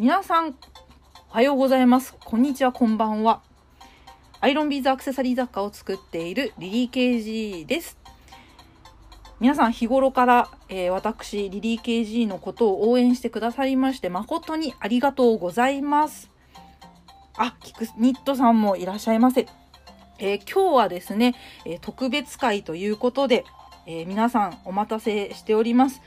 皆さん、おはようございます。こんにちは、こんばんは。アイロンビーズアクセサリー雑貨を作っているリリー KG です。皆さん日頃から、えー私リリー KG のことを応援してくださりまして誠にありがとうございます。あ、キクニットさんもいらっしゃいませ。えー今日はですね、え特別会ということで、えー皆さんお待たせしております。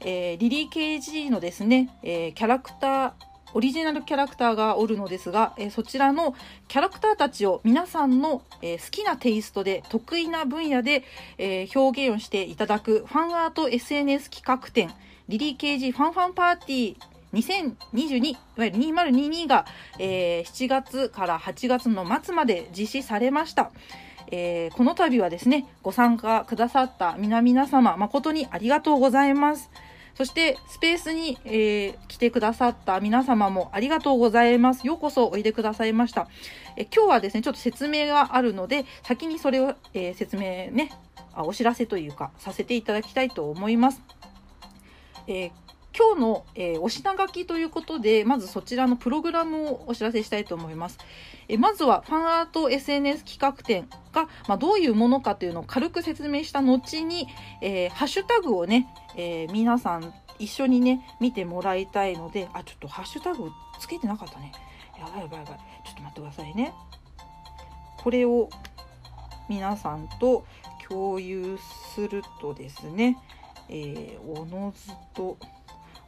えリリー KG のですね、えキャラクターオリジナルキャラクターがおるのですが、えーそちらのキャラクターたちを皆さんの、えー好きなテイストで得意な分野で、えー表現をしていただくファンアート SNS 企画展リリー KG ファンファンパーティー2022いわゆる2022が、えー7月から8月の末まで実施されました。えーこの度はですね、ご参加くださった皆々様、誠にありがとうございます。そして、スペースに、えー来てくださった皆様もありがとうございます。ようこそおいでくださいました。え今日はですね、ちょっと説明があるので、先にそれを、えー説明ねあ、お知らせというか、させていただきたいと思います。えー今日の、えーお品書きということで、まずそちらのプログラムをお知らせしたいと思います。えまずはファンアート SNS 企画展が、まあ、どういうものかというのを軽く説明した後に、えーハッシュタグをね、えー皆さん一緒にね、見てもらいたいので、あ、ちょっとハッシュタグつけてなかったね。やばいやばいやばい。ちょっと待ってくださいね。これを皆さんと共有するとですね、えーおのずと、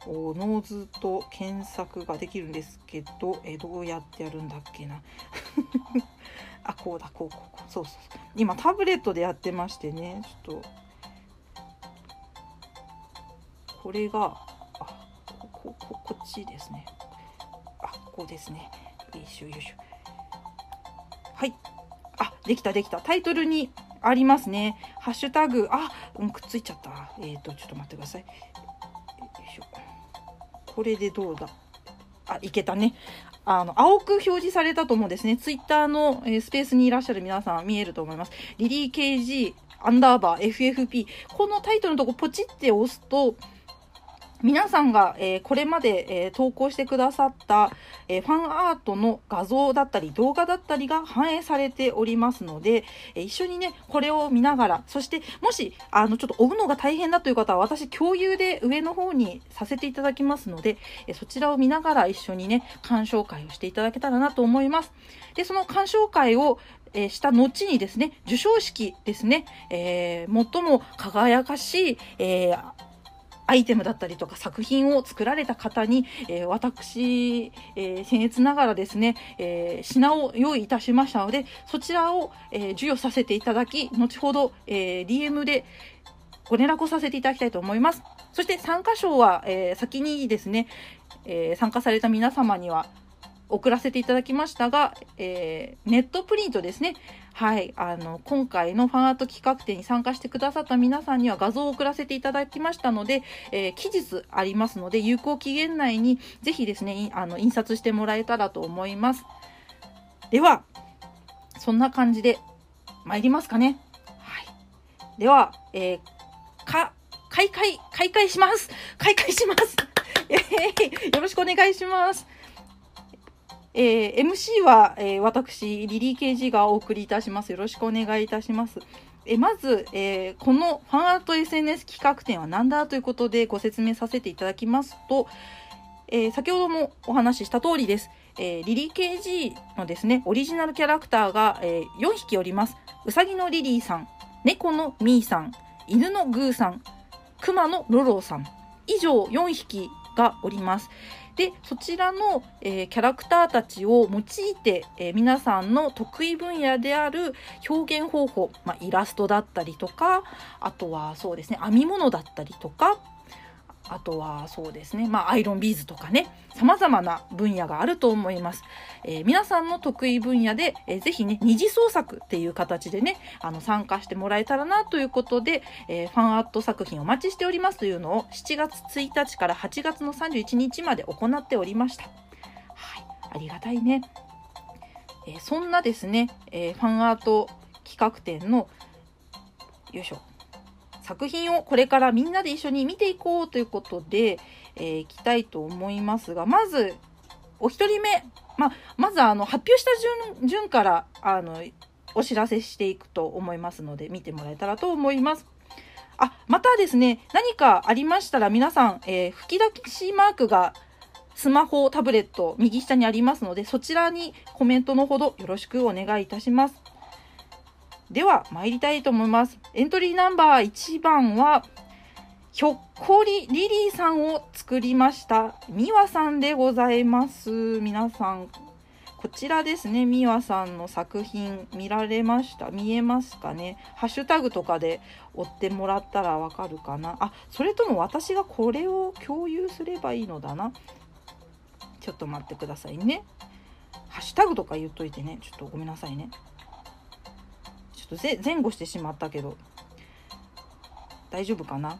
おのずと検索ができるんですけど、えーどうやってやるんだっけな。あ、こうだ、こう、こう、こう。そうそうそう。今、タブレットでやってましてね、ちょっと、これが、あ、こ、こ、こっちですね。あ、こうですね。よいしょ、よいしょ。はい。あ、できた、できた。タイトルにありますね。ハッシュタグ、あ、うん、くっついちゃった。えっ、ー、と、ちょっと待ってください。よいしょ。これでどうだ？あ、いけたね。あの、青く表示されたと思うんですね。ツイッターの、えースペースにいらっしゃる皆さん見えると思います。リリー KG アンダーバー FFP。このタイトルのとこポチって押すと、皆さんが、えーこれまで、えー投稿してくださった、えーファンアートの画像だったり動画だったりが反映されておりますので、え一緒にね、これを見ながら、そしてもし、あの、ちょっと追うのが大変だという方は、私共有で上の方にさせていただきますので、えそちらを見ながら一緒にね、鑑賞会をしていただけたらなと思います。で、その鑑賞会を、えした後にですね、授賞式ですね、え最も輝かしい、えーアイテムだったりとか作品を作られた方に、えー私、えー僭越ながらですね、えー品を用意いたしましたので、そちらを、え授与させていただき、後ほど、え DM でご連絡をさせていただきたいと思います。そして参加賞は、え先にですね、え参加された皆様には送らせていただきましたが、えーネットプリントですね。はい。あの、今回のファンアート企画展に参加してくださった皆さんには画像を送らせていただきましたので、えー期日ありますので、有効期限内にぜひですね、あの、印刷してもらえたらと思います。では、そんな感じで参りますかね。はい。では、えーか、開会、開会します開会します えーよろしくお願いします。えー MC は、えー私、リリー KG がお送りいたします。よろしくお願いいたします。えまず、えーこのファンアート SNS 企画展は何だということでご説明させていただきますと、えー先ほどもお話しした通りです。えーリリー KG のですね、オリジナルキャラクターが、えー4匹おります。うさぎのリリーさん、猫のミーさん、犬のグーさん、クマのロローさん、以上4匹がおります。で、そちらの、えーキャラクターたちを用いて、えー皆さんの得意分野である表現方法、まあ、イラストだったりとか、あとはそうですね、編み物だったりとか、あとはそうですね、まあ、アイロンビーズとかね、様々な分野があると思います。えー皆さんの得意分野で、えーぜひね、二次創作っていう形でね、あの、参加してもらえたらなということで、えーファンアート作品お待ちしておりますというのを7月1日から8月の31日まで行っておりました。はい、ありがたいね。えーそんなですね、えファンアート企画展の、よいしょ、作品をこれからみんなで一緒に見ていこうということで、えーいきたいと思いますが、まず、お一人目、ま、まずあの発表した順順からあのお知らせしていくと思いますので見てもらえたらと思います。あまたですね何かありましたら皆さん、えー、吹き出しマークがスマホ、タブレット、右下にありますので、そちらにコメントのほどよろしくお願いいたします。では、参りたいと思います。エントリーナンバー1番は、ひょっこりリリーさんを作りました。みわさんでございます。皆さん、こちらですね、みわさんの作品見られました見えますかねハッシュタグとかで追ってもらったらわかるかなあ、それとも私がこれを共有すればいいのだな。ちょっと待ってくださいね。ハッシュタグとか言っといてね。ちょっとごめんなさいね。ょっと前後してしまったけど、大丈夫かな？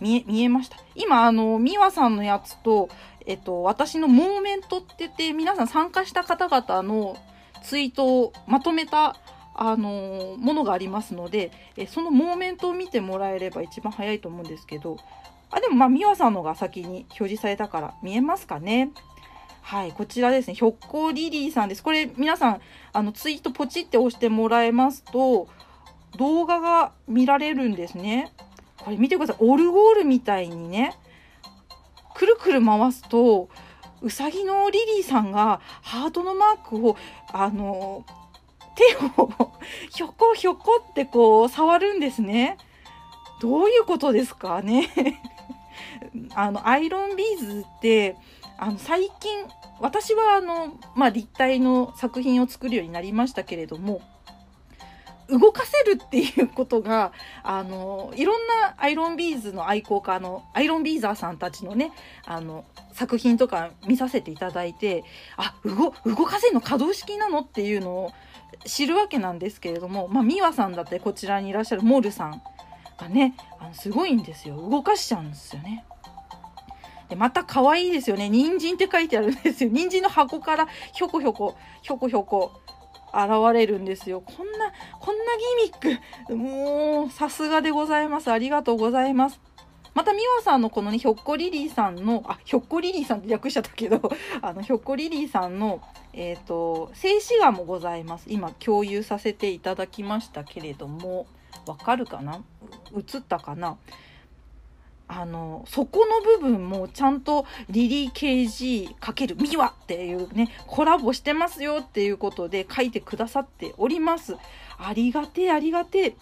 見え、見えました？今、あの、美和さんのやつと、えっと、私のモーメントって言って、皆さん参加した方々のツイートをまとめた、あのものがありますので、えそのモーメントを見てもらえれば一番早いと思うんですけど、あ、でもまあ、美和さんのが先に表示されたから見えますかね？はい、こちらですね。ひょっこリリーさんです。これ皆さん、あの、ツイートポチって押してもらえますと、動画が見られるんですね。これ見てください。オルゴールみたいにね、くるくる回すと、うさぎのリリーさんがハートのマークを、あの、手をひょこひょこってこう触るんですね。どういうことですかねあの、アイロンビーズって、あの、最近、私はあの、まあ、立体の作品を作るようになりましたけれども、動かせるっていうことが、あの、いろんなアイロンビーズの愛好家の、アイロンビーザーさんたちのね、あの、作品とか見させていただいて、あ、動、動かせるの可動式なのっていうのを知るわけなんですけれども、まあ、美和さんだってこちらにいらっしゃるモールさんがね、あのすごいんですよ。動かしちゃうんですよね。で、また可愛いですよね。人参って書いてあるんですよ。人参の箱からひょこひょこ、ひょこひょこ現れるんですよ。こんな、こんなギミック。もう、さすがでございます。ありがとうございます。また、美和さんのこのね、ひょっこリリーさんの、あ、ひょっこリリーさんって略しちゃったけど、あの、ひょっこリリーさんの、えっ、ー、と、静止画もございます。今、共有させていただきましたけれども、わかるかな？映ったかな？あの、そこの部分もちゃんとリリー KG× ミワっていうね、コラボしてますよっていうことで書いてくださっております。ありがてえ、ありがてえ。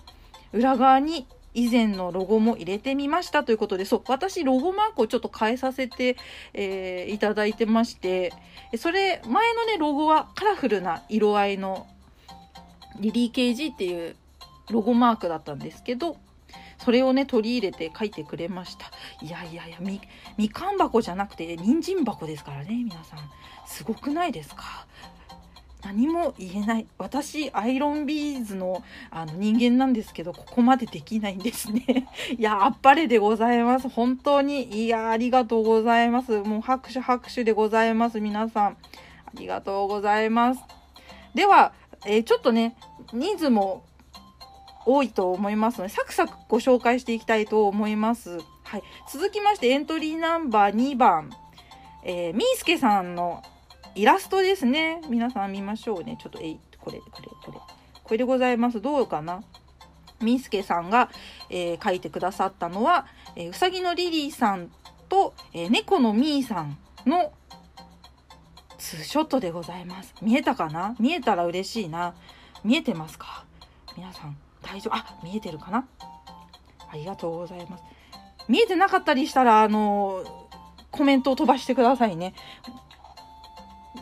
裏側に以前のロゴも入れてみましたということで、そう、私ロゴマークをちょっと変えさせて、えー、いただいてまして、それ、前のね、ロゴはカラフルな色合いのリリー KG っていうロゴマークだったんですけど、それをね、取り入れて書いてくれました。いやいやいや、み、みかん箱じゃなくて、人参箱ですからね、皆さん。すごくないですか？何も言えない。私、アイロンビーズのあの人間なんですけど、ここまでできないんですね。いや、あっぱれでございます。本当に。いや、ありがとうございます。もう拍手拍手でございます。皆さん。ありがとうございます。では、えー、ちょっとね、人数も多いと思いますので、サクサクご紹介していきたいと思います。はい。続きまして、エントリーナンバー2番、えー、みーすけさんのイラストですね。皆さん見ましょうね。ちょっと、えい、これ、これ、これ。これでございます。どうかな？みーすけさんが、えー、書いてくださったのは、えー、うさぎのリリーさんと、えー、猫のみーさんのツーショットでございます。見えたかな？見えたら嬉しいな。見えてますか？皆さん。大丈夫。あ、見えてるかな？ありがとうございます。見えてなかったりしたら、あの、コメントを飛ばしてくださいね。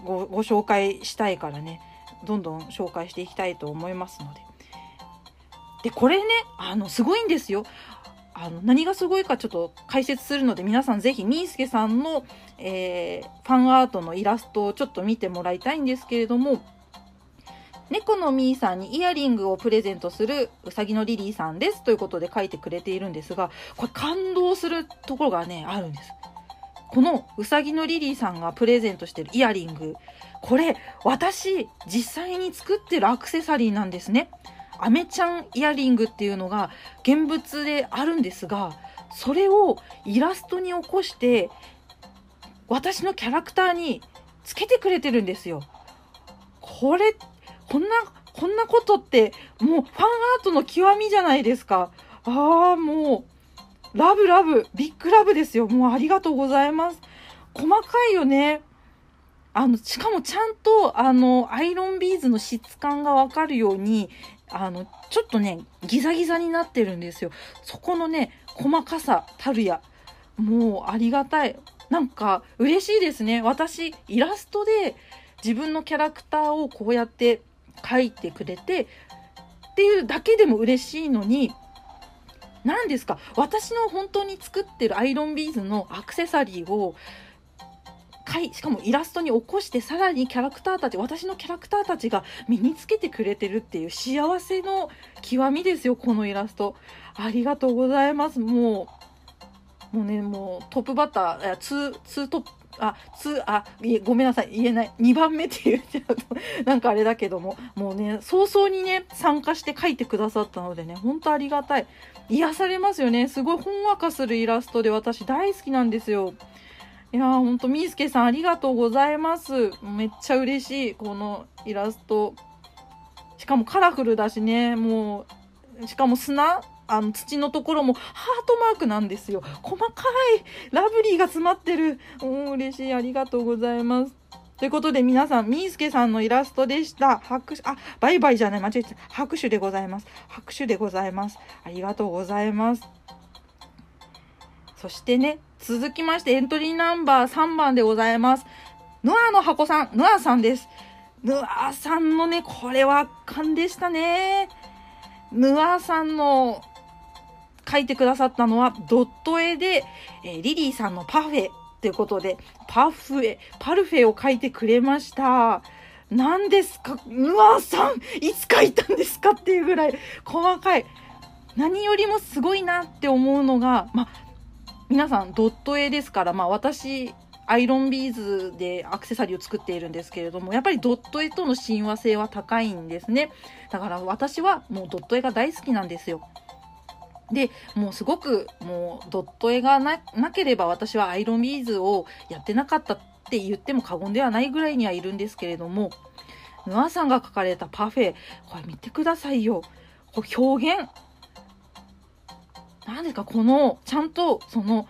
ご、ご紹介したいからね、どんどん紹介していきたいと思いますので。で、これね、あの、すごいんですよ。あの、何がすごいかちょっと解説するので、皆さんぜひ、みーすけさんの、えー、ファンアートのイラストをちょっと見てもらいたいんですけれども、猫のみーさんにイヤリングをプレゼントするうさぎのリリーさんですということで書いてくれているんですが、これ感動するところがね、あるんです。このうさぎのリリーさんがプレゼントしてるイヤリング、これ私実際に作ってるアクセサリーなんですね。アメちゃんイヤリングっていうのが現物であるんですが、それをイラストに起こして、私のキャラクターにつけてくれてるんですよ。これ、こんな、こんなことって、もうファンアートの極みじゃないですか。ああ、もう、ラブラブ、ビッグラブですよ。もうありがとうございます。細かいよね。あの、しかもちゃんと、あの、アイロンビーズの質感がわかるように、あの、ちょっとね、ギザギザになってるんですよ。そこのね、細かさたるや。もうありがたい。なんか嬉しいですね。私、イラストで自分のキャラクターをこうやって描いてくれて、っていうだけでも嬉しいのに、何ですか？私の本当に作ってるアイロンビーズのアクセサリーをいしかもイラストに起こしてさらにキャラクターたち私のキャラクターたちが身につけてくれてるっていう幸せの極みですよこのイラスト。ありがとうございます。もうもうねもうトップバッターツーツートップあ、つ、あ、ごめんなさい、言えない。2番目って言っちゃうと、なんかあれだけども、もうね、早々にね、参加して書いてくださったのでね、ほんとありがたい。癒されますよね。すごいほんわかするイラストで私大好きなんですよ。いやーほんとみーすけさんありがとうございますめっちゃ嬉しいこのイラストしかもカラフルだしねもうしかも砂あの土のところもハートマークなんですよ細かいラブリーが詰まってるうん嬉しいありがとうございますということで皆さん、みーすけさんのイラストでした。拍手、あ、バイバイじゃない、間違えた。拍手でございます。拍手でございます。ありがとうございます。そしてね、続きましてエントリーナンバー3番でございます。ヌアの箱さん、ヌアさんです。ヌアさんのね、これは圧巻でしたね。ヌアさんの書いてくださったのはドット絵で、えー、リリーさんのパフェということで、パフェ、パルフェを書いてくれました。何ですか？ヌアさんいつ書いたんですかっていうぐらい細かい。何よりもすごいなって思うのが、ま、皆さんドット絵ですから、まあ私、アイロンビーズでアクセサリーを作っているんですけれども、やっぱりドット絵との親和性は高いんですね。だから私はもうドット絵が大好きなんですよ。で、もうすごくもうドット絵がなければ私はアイロンビーズをやってなかったって言っても過言ではないぐらいにはいるんですけれども、ヌアさんが描かれたパフェ、これ見てくださいよ。こ表現、何ですかこのちゃんとその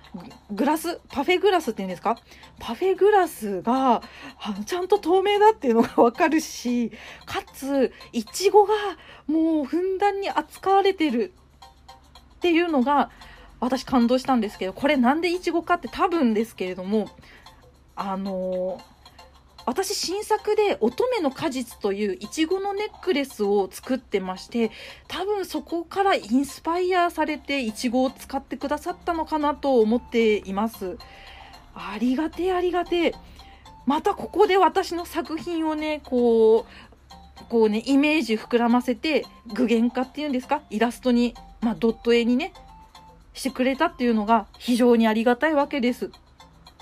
グラスパフェグラスっていうんですか？パフェグラスがあのちゃんと透明だっていうのがわかるしかついちごがもうふんだんに扱われてるっていうのが私感動したんですけどこれなんでいちごかって多分ですけれどもあの私新作で乙女の果実といういちごのネックレスを作ってまして多分そこからインスパイアされていちごを使ってくださったのかなと思っています。ありがてありがてまたここで私の作品をねこうこうねイメージ膨らませて具現化っていうんですか？イラストにまあ、ドット絵にねしてくれたっていうのが非常にありがたいわけです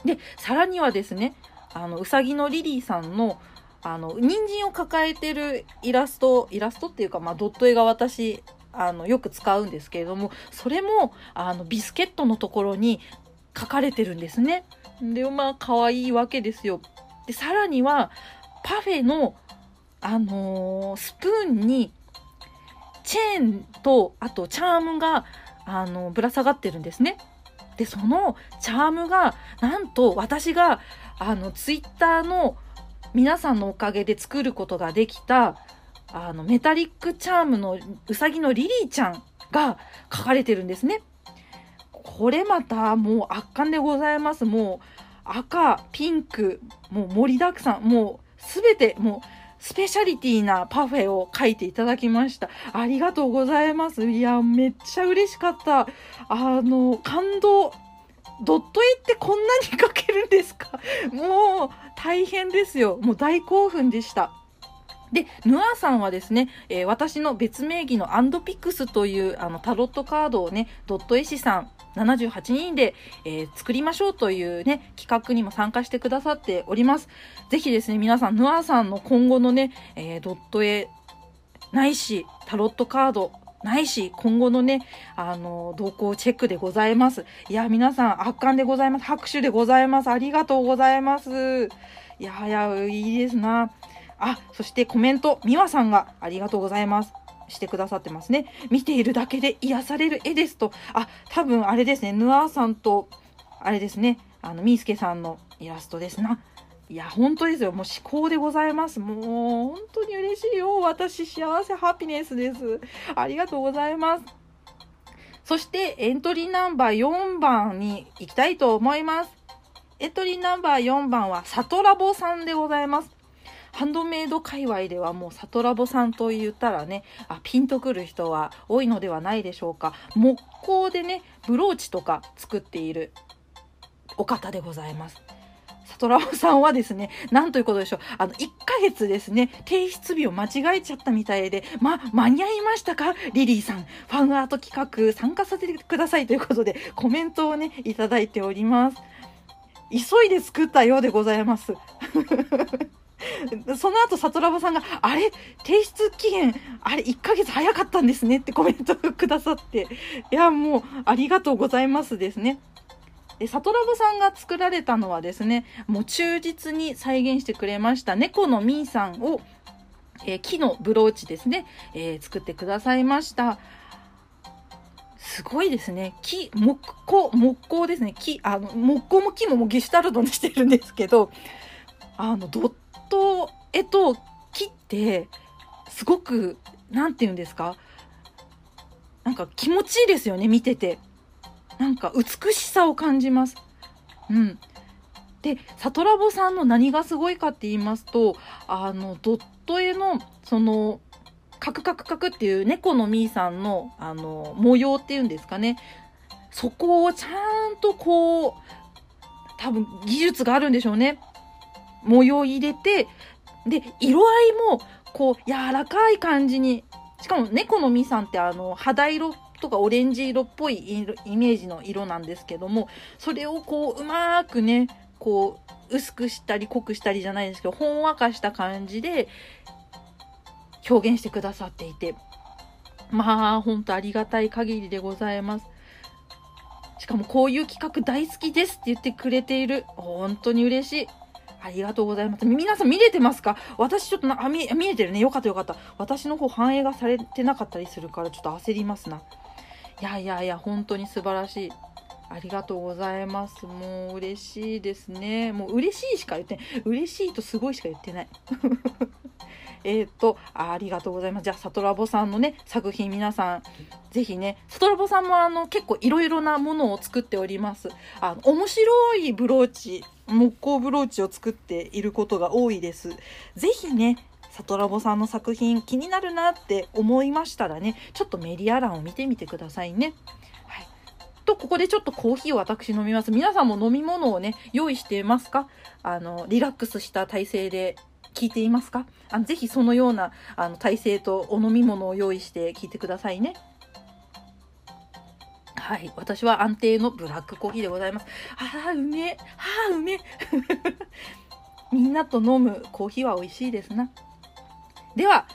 でさらにはですねあの、うさぎのリリーさんの、あの、人参を抱えてるイラスト、イラストっていうか、まあ、ドット絵が私、あの、よく使うんですけれども、それも、あの、ビスケットのところに書かれてるんですね。で、まあ、可愛いわけですよ。で、さらには、パフェの、あのー、スプーンに、チェーンと、あと、チャームが、あの、ぶら下がってるんですね。で、そのチャームが、なんと私が、あの、ツイッターの皆さんのおかげで作ることができた、あの、メタリックチャームのうさぎのリリーちゃんが書かれてるんですね。これまたもう圧巻でございます。もう赤、ピンク、もう盛りだくさん、もうすべて、もうスペシャリティなパフェを書いていただきました。ありがとうございます。いや、めっちゃ嬉しかった。あの、感動。ドット絵ってこんなに描けるんですか？もう大変ですよ。もう大興奮でした。で、ヌアさんはですね、えー、私の別名義のアンドピクスというあのタロットカードをね、ドット絵師さん78人で、えー、作りましょうというね、企画にも参加してくださっております。ぜひですね、皆さん、ヌアさんの今後のね、えー、ドット絵ないし、タロットカードないし、今後のね、あの、動向チェックでございます。いや、皆さん圧巻でございます。拍手でございます。ありがとうございます。いやいや、いいですな。あ、そしてコメント、みわさんがありがとうございます。してくださってますね。見ているだけで癒される絵ですと。あ、多分あれですね。ヌアーさんと、あれですね。あの、みーすけさんのイラストですな。いや、本当ですよ。もう思考でございます。もう、本当に嬉しいよ。私、幸せ、ハピネスです。ありがとうございます。そして、エントリーナンバー4番に行きたいと思います。エントリーナンバー4番は、サトラボさんでございます。ハンドメイド界隈ではもうサトラボさんと言ったらねあピンとくる人は多いのではないでしょうか木工でねブローチとか作っているお方でございます。サトラボさんはですね、なんということでしょう。あの、1ヶ月ですね、提出日を間違えちゃったみたいで、ま、間に合いましたか？リリーさん。ファンアート企画参加させてくださいということで、コメントをね、いただいております。急いで作ったようでございます。その後、サトラボさんが、あれ？提出期限、あれ1ヶ月早かったんですね？ってコメントくださって、いや、もう、ありがとうございますですね。で、サトラボさんが作られたのはですね、もう忠実に再現してくれました猫のミーさんを、えー、木のブローチですね、えー、作ってくださいました。すごいですね。木、木工、木工ですね。木、あの、木工も木ももうゲシュタルトにしてるんですけど、あの、ドット絵と木ってすごく何て言うんですか？なんか気持ちいいですよね見てて。なんか美しさを感じます。うん。でサトラボさんの何がすごいかって言いますとあのドット絵のそのカクカクカクっていう猫のミーさんのあの模様っていうんですかね。そこをちゃんとこう多分技術があるんでしょうね。模様入れて、で、色合いも、こう、柔らかい感じに、しかも猫の実さんってあの、肌色とかオレンジ色っぽいイメージの色なんですけども、それをこう、うまくね、こう、薄くしたり濃くしたりじゃないですけど、ほんわかした感じで表現してくださっていて、まあ、ほんとありがたい限りでございます。しかもこういう企画大好きですって言ってくれている。本当に嬉しい。ありがとうございます。皆さん見れてますか？私ちょっとな、あ、見、見えてるね。よかったよかった。私の方反映がされてなかったりするからちょっと焦りますな。いやいやいや、本当に素晴らしい。ありがとうございます。もう嬉しいですね。もう嬉しいしか言ってない。嬉しいとすごいしか言ってない。えっとあ、りがとうございます。じゃあ、サトラボさんのね、作品皆さん、ぜひね、サトラボさんもあの、結構いろいろなものを作っております。あの、面白いブローチ、木工ブローチを作っていることが多いです。ぜひね、サトラボさんの作品気になるなって思いましたらね、ちょっとメディア欄を見てみてくださいね。はい。と、ここでちょっとコーヒーを私飲みます。皆さんも飲み物をね、用意していますか？あの、リラックスした体勢で聞いていますか？あのぜひそのようなあの体勢とお飲み物を用意して聞いてくださいね。はい。私は安定のブラックコーヒーでございます。ああ、うめえ。ああ、うめえ。みんなと飲むコーヒーは美味しいですな。では、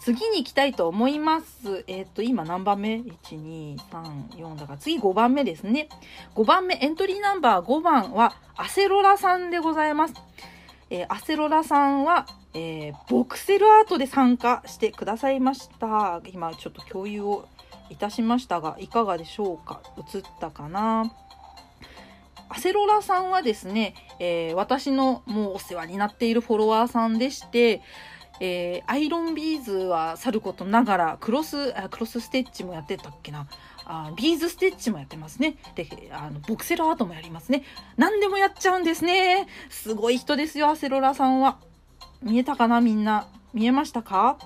次に行きたいと思います。えっ、ー、と、今何番目 ?1、2、3、4だから次5番目ですね。5番目、エントリーナンバー5番はアセロラさんでございます。えー、アセロラさんは、えー、ボクセルアートで参加してくださいました。今ちょっと共有をいたしましたが、いかがでしょうか？映ったかな？アセロラさんはですね、えー、私のもうお世話になっているフォロワーさんでして、えー、アイロンビーズはさることながら、クロス、あクロスステッチもやってたっけな？あビーズステッチもやってますね。で、あの、ボクセルアートもやりますね。何でもやっちゃうんですね。すごい人ですよ、アセロラさんは。見えたかな？みんな。見えましたか？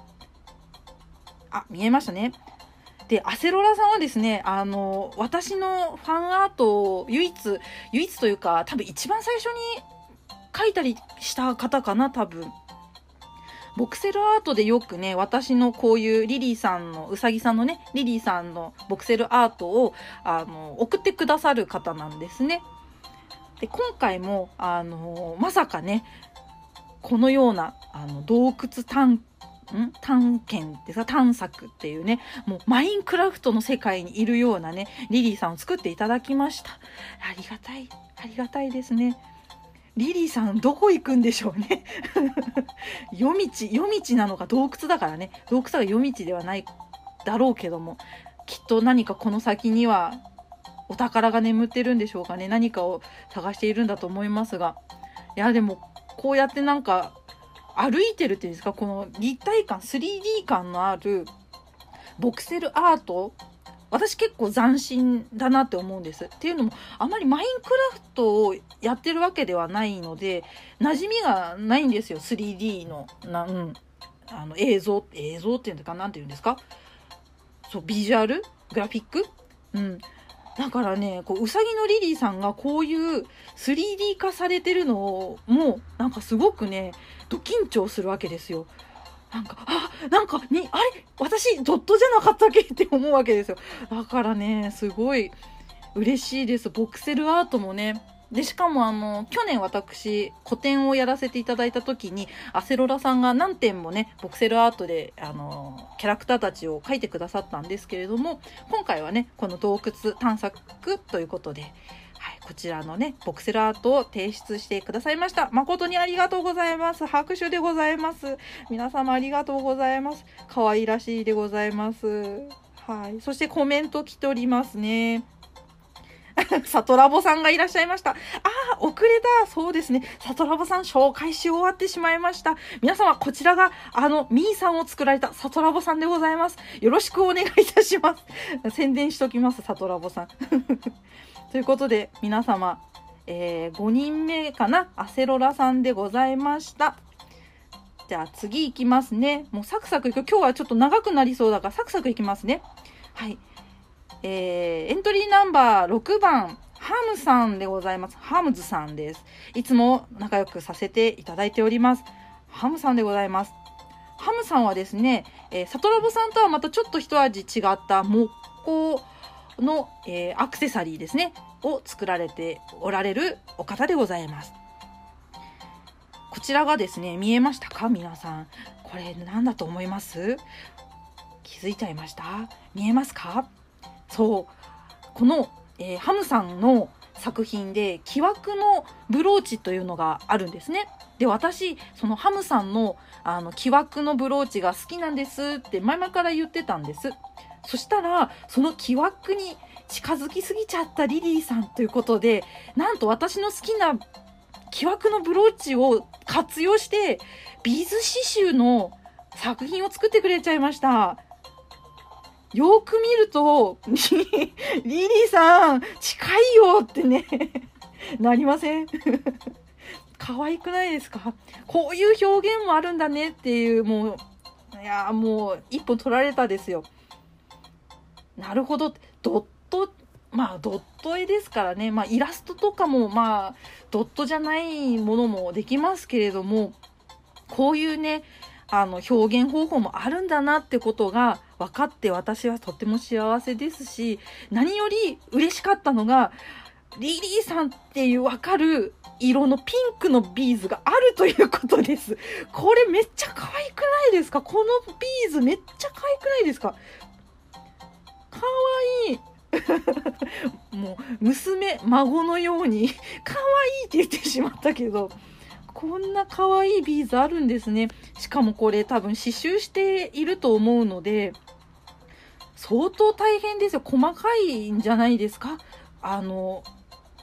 あ、見えましたね。で、アセロラさんはですね、あの、私のファンアートを唯一、唯一というか、多分一番最初に書いたりした方かな、多分。ボクセルアートでよくね、私のこういうリリーさんの、うさぎさんのね、リリーさんのボクセルアートを、あの、送ってくださる方なんですね。で、今回も、あの、まさかね、このような、あの、洞窟探ん？探検ですか探索っていうね、もうマインクラフトの世界にいるようなね、リリーさんを作っていただきました。ありがたい、ありがたいですね。リリーさんどこ行くんでしょうね。夜道夜道なのか洞窟だからね。洞窟は夜道ではないだろうけどもきっと何かこの先にはお宝が眠ってるんでしょうかね。何かを探しているんだと思いますが。いやでもこうやってなんか歩いてるっていうんですか？この立体感 3D 感のあるボクセルアート私結構斬新だなって思うんです。っていうのもあまりマインクラフトをやってるわけではないので馴染みがないんですよ 3D のな、うん、あの映像映像っていうんですか？何て言うんですか？そうビジュアル？グラフィック？うん。だからねこううさぎのリリーさんがこういう 3D 化されてるのもなんかすごくねド緊張するわけですよ。なんか、あ、なんか、に、あれ？私、ドットじゃなかったっけ？って思うわけですよ。だからね、すごい嬉しいです。ボクセルアートもね。で、しかもあの、去年私、個展をやらせていただいた時に、アセロラさんが何点もね、ボクセルアートで、あの、キャラクターたちを描いてくださったんですけれども、今回はね、この洞窟探索ということで、はい、こちらのね、ボクセルアートを提出してくださいました。誠にありがとうございます。拍手でございます。皆様ありがとうございます。可愛らしいでございます。はい。そしてコメント来ておりますね。サトラボさんがいらっしゃいました。ああ、遅れた。そうですね。サトラボさん紹介し終わってしまいました。皆様、こちらが、あの、ミーさんを作られたサトラボさんでございます。よろしくお願いいたします。宣伝しときます、サトラボさん。ということで、皆様、えー、5人目かな？アセロラさんでございました。じゃあ次行きますね。もうサクサクいく。今日はちょっと長くなりそうだからサクサクいきますね。はい。えー、エントリーナンバー6番、ハムさんでございます。ハムズさんです。いつも仲良くさせていただいております。ハムさんでございます。ハムさんはですね、えー、サトラボさんとはまたちょっと一味違った木工の、えー、アクセサリーですね、を作られておられるお方でございます。こちらがですね、見えましたか？皆さん。これ何だと思います？気づいちゃいました？見えますか？そう。この、えー、ハムさんの作品で木枠のブローチというのがあるんですね。で、私、そのハムさんのあの木枠のブローチが好きなんですって前々から言ってたんです。そしたら、その木枠に近づきすぎちゃったリリーさんということで、なんと私の好きな木枠のブローチを活用して、ビーズ刺繍の作品を作ってくれちゃいました。よーく見ると、リリーさん、近いよってねなりません？可愛くないですか？こういう表現もあるんだねっていう、もう、いやもう、一本取られたですよ。なるほど。ドット、まあ、ドット絵ですからね。まあ、イラストとかも、まあ、ドットじゃないものもできますけれども、こういうね、あの、表現方法もあるんだなってことが分かって私はとても幸せですし、何より嬉しかったのが、リリーさんっていうわかる色のピンクのビーズがあるということです。これめっちゃ可愛くないですか？このビーズめっちゃ可愛くないですか？かわいい。もう、娘、孫のように、かわいいって言ってしまったけど、こんな可愛いビーズあるんですね。しかもこれ多分刺繍していると思うので、相当大変ですよ。細かいんじゃないですかあの、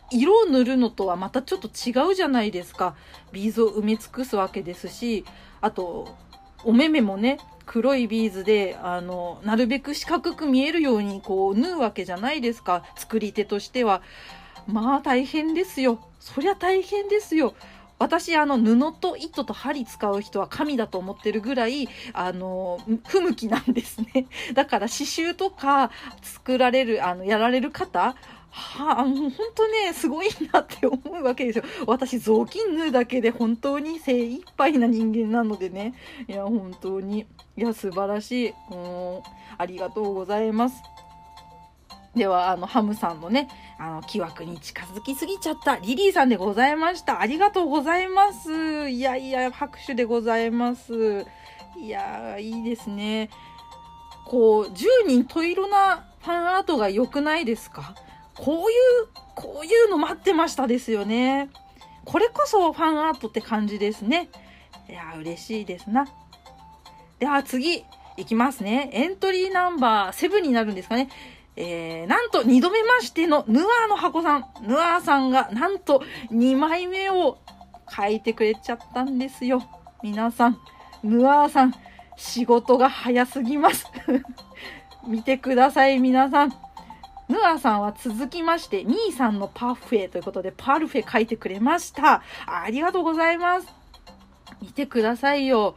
色を塗るのとはまたちょっと違うじゃないですか。ビーズを埋め尽くすわけですし、あと、お目目もね、黒いビーズで、あの、なるべく四角く見えるようにこう縫うわけじゃないですか。作り手としては。まあ大変ですよ。そりゃ大変ですよ。私、あの、布と糸と針使う人は神だと思ってるぐらい、あの、不向きなんですね。だから刺繍とか作られる、あの、やられる方、はあ、もう本当ね、すごいなって思うわけですよ。私、雑巾縫うだけで本当に精一杯な人間なのでね。いや、本当に。いや、素晴らしい。もう、ありがとうございます。では、あの、ハムさんのね、あの、木枠に近づきすぎちゃったリリーさんでございました。ありがとうございます。いやいや、拍手でございます。いやいいですね。こう、10人十色なファンアートが良くないですか？こういう、こういうの待ってましたですよね。これこそファンアートって感じですね。いや嬉しいですな。では次、いきますね。エントリーナンバー7になるんですかね。えー、なんと2度目ましてのヌアーの箱さん。ヌアーさんがなんと2枚目を書いてくれちゃったんですよ。皆さん、ヌアーさん、仕事が早すぎます。見てください、皆さん。ヌアさんは続きまして、ミーさんのパフェということで、パルフェ書いてくれました。ありがとうございます。見てくださいよ。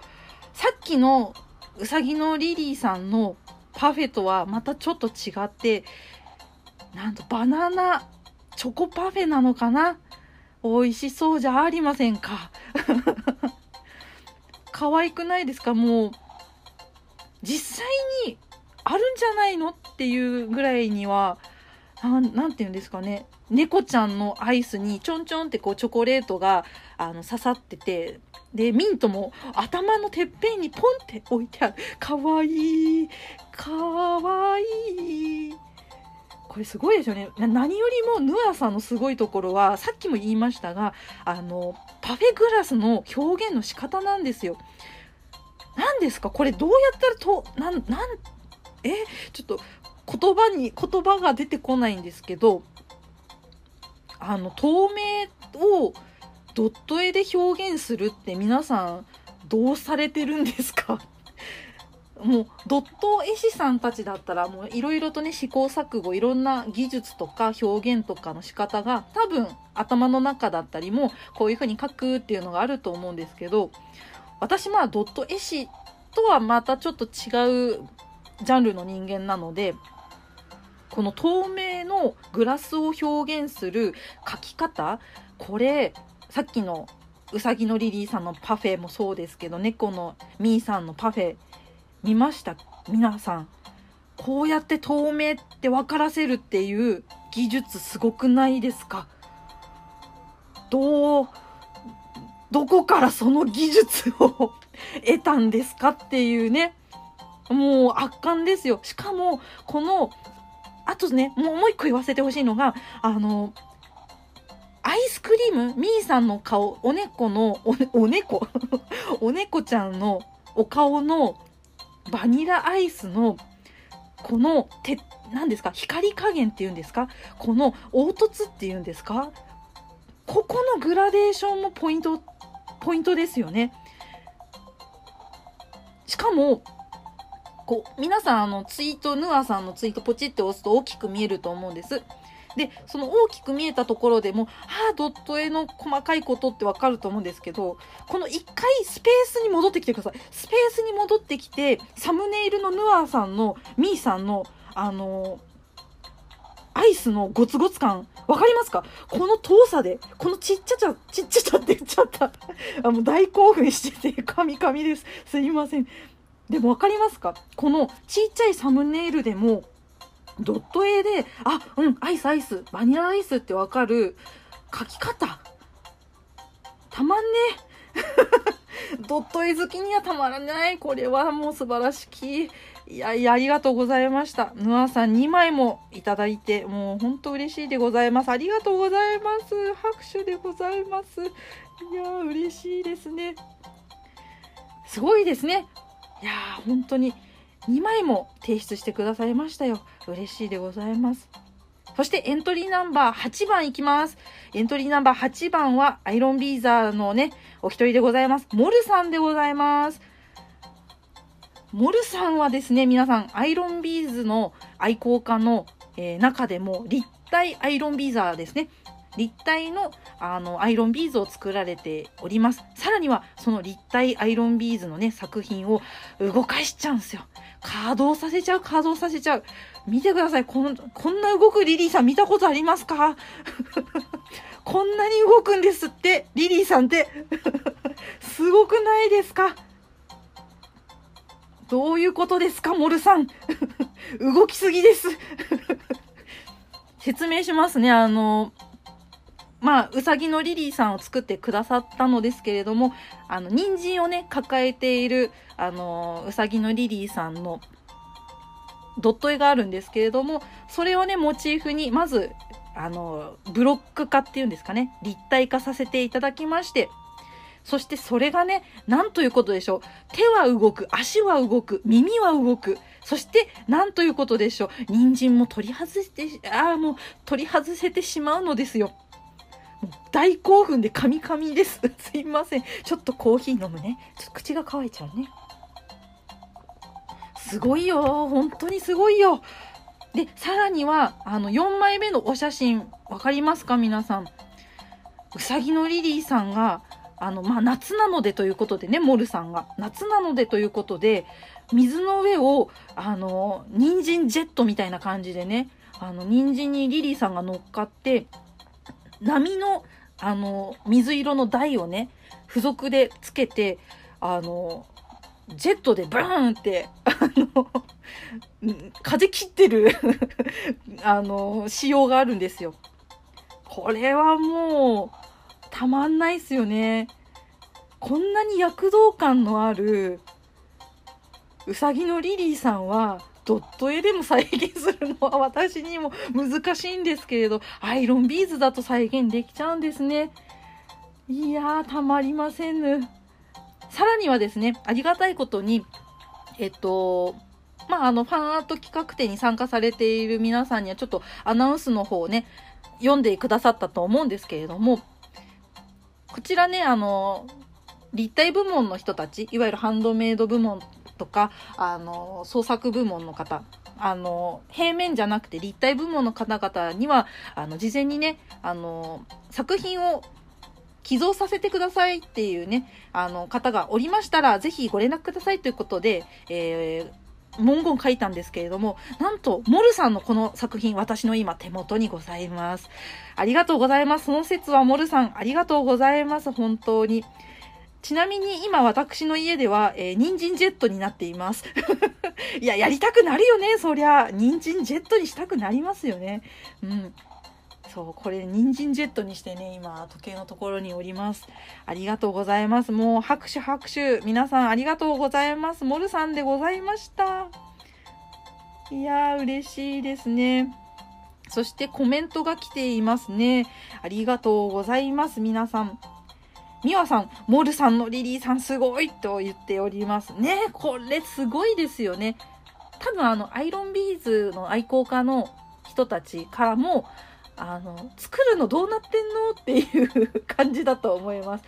さっきのうさぎのリリーさんのパフェとはまたちょっと違って、なんとバナナチョコパフェなのかな？美味しそうじゃありませんか？可愛くないですか？もう、実際にあるんじゃないの？っていうぐらいには、ななんて言うんですかね。猫ちゃんのアイスにちょんちょんってこうチョコレートがあの刺さってて、で、ミントも頭のてっぺんにポンって置いてある。かわいい。かわいい。これすごいですよね。何よりもヌアさんのすごいところは、さっきも言いましたが、あの、パフェグラスの表現の仕方なんですよ。何ですか？これどうやったらと、なん、なん、えちょっと言葉に言葉が出てこないんですけどあの透明をドット絵で表現するって皆さんどうされてるんですか？もうドット絵師さんたちだったらもういろいろとね試行錯誤いろんな技術とか表現とかの仕方が多分頭の中だったりもこういう風に書くっていうのがあると思うんですけど私まあドット絵師とはまたちょっと違うジャンルの人間なのでこの透明のグラスを表現する描き方これさっきのうさぎのリリーさんのパフェもそうですけど猫のミーさんのパフェ見ました？皆さん。こうやって透明って分からせるっていう技術すごくないですか？どうどこからその技術を得たんですか？っていうね。もう圧巻ですよ。しかも、この、あとね、もうもう一個言わせてほしいのが、あの、アイスクリームみーさんの顔、お猫の、お、ね、お猫？お猫ちゃんのお顔のバニラアイスの、この、て、何ですか？光加減っていうんですか？この凹凸っていうんですか？ここのグラデーションもポイント、ポイントですよね。しかも、こう、皆さんあのツイート、ヌアさんのツイートポチって押すと大きく見えると思うんです。で、その大きく見えたところでも、はあ、ドット絵の細かいことってわかると思うんですけど、この一回スペースに戻ってきてください。スペースに戻ってきて、サムネイルのヌアさんの、ミーさんの、あのアイスのゴツゴツ感、わかりますか？この遠さで、このちっちゃちゃ、ちっちゃちゃって言っちゃった。あもう大興奮してて、カミカミです。すいません。でも分かりますか？このちっちゃいサムネイルでもドット絵で、あ、うん、アイスアイス、バニラアイスってわかる書き方。たまんね ドット絵好きにはたまらない。これはもう素晴らしき。いやいや、ありがとうございました。ヌアさん2枚もいただいて、もう本当嬉しいでございます。ありがとうございます。拍手でございます。いや嬉しいですね。すごいですね。いやー本当に2枚も提出してくださいましたよ。嬉しいでございます。そしてエントリーナンバー8番いきます。エントリーナンバー8番はアイロンビーザーのねお一人でございます。モルさんでございます。モルさんはですね皆さんアイロンビーズの愛好家の、えー、中でも立体アイロンビーザーですね。立体のあのアイロンビーズを作られております。さらにはその立体アイロンビーズのね作品を動かしちゃうんですよ。可動させちゃう、可動させちゃう。見てください。こんこんな動くリリーさん見たことありますか？こんなに動くんですって、リリーさんって。すごくないですか？どういうことですか、モルさん？動きすぎです説明しますね。あの、まあ、うさぎのリリーさんを作ってくださったのですけれども、あの、人参をね、抱えている、あの、うさぎのリリーさんのドット絵があるんですけれども、それをね、モチーフに、まず、あの、ブロック化っていうんですかね、立体化させていただきまして、そしてそれがね、なんということでしょう。手は動く、足は動く、耳は動く。そして、なんということでしょう。人参も取り外して、ああ、もう取り外せてしまうのですよ。大興奮でカミカミです。すいません。ちょっとコーヒー飲むね。ちょっと口が乾いちゃうね。すごいよ。本当にすごいよ。で、さらには、あの、4枚目のお写真、わかりますか？皆さん。うさぎのリリーさんが、あの、まあ、夏なのでということでね、モルさんが。夏なのでということで、水の上を、あの、人参ジェットみたいな感じでね、あの、人参にリリーさんが乗っかって、波の、あの、水色の台をね、付属でつけて、あの、ジェットでブーンって、あの、風切ってる あの、仕様があるんですよ。これはもう、たまんないっすよね。こんなに躍動感のある、うさぎのリリーさんは、ドット絵でも再現するのは私にも難しいんですけれど、アイロンビーズだと再現できちゃうんですね。いやー、たまりませんぬ。さらにはですね、ありがたいことに、えっと、まあ、あの、ファンアート企画展に参加されている皆さんにはちょっとアナウンスの方をね、読んでくださったと思うんですけれども、こちらね、あの、立体部門の人たち、いわゆるハンドメイド部門とか、あの、創作部門の方、あの、平面じゃなくて立体部門の方々には、あの、事前にね、あの、作品を寄贈させてくださいっていうね、あの、方がおりましたら、ぜひご連絡くださいということで、えー文言書いたんですけれども、なんと、モルさんのこの作品、私の今手元にございます。ありがとうございます。その説はモルさん、ありがとうございます。本当に。ちなみに今私の家では、えー、人参ジェットになっています。いや、やりたくなるよね、そりゃ。人参ジェットにしたくなりますよね。うん。そう、これ、人参ジェットにしてね、今、時計のところにおります。ありがとうございます。もう、拍手拍手。皆さん、ありがとうございます。モルさんでございました。いやー、嬉しいですね。そしてコメントが来ていますね。ありがとうございます、皆さん。みわさん、モルさんのリリーさんすごいと言っておりますね。これすごいですよね。多分あの、アイロンビーズの愛好家の人たちからも、あの、作るのどうなってんのっていう感じだと思います。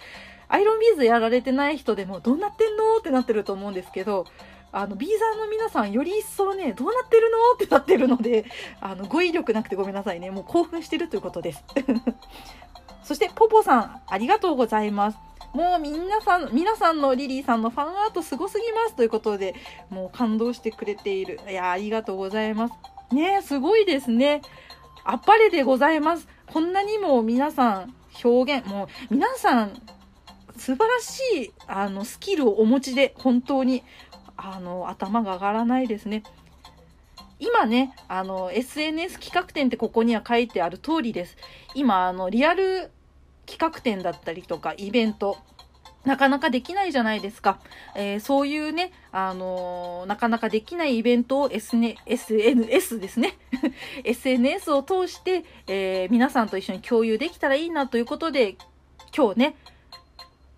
アイロンビーズやられてない人でもどうなってんのってなってると思うんですけど、あの、ビーザーの皆さんより一層ね、どうなってるのってなってるので、あの、語彙力なくてごめんなさいね。もう興奮してるということです。そして、ポポさん、ありがとうございます。もう皆さん、皆さんのリリーさんのファンアートすごすぎますということで、もう感動してくれている。いや、ありがとうございます。ねすごいですね。あっぱれでございます。こんなにも皆さん表現、もう皆さん素晴らしいあのスキルをお持ちで本当にあの頭が上がらないですね。今ね、あの SNS 企画展ってここには書いてある通りです。今、あのリアル企画展だったりとかイベント、なかなかできないじゃないですか。えー、そういうね、あのー、なかなかできないイベントを SN SNS ですね。SNS を通して、えー、皆さんと一緒に共有できたらいいなということで、今日ね、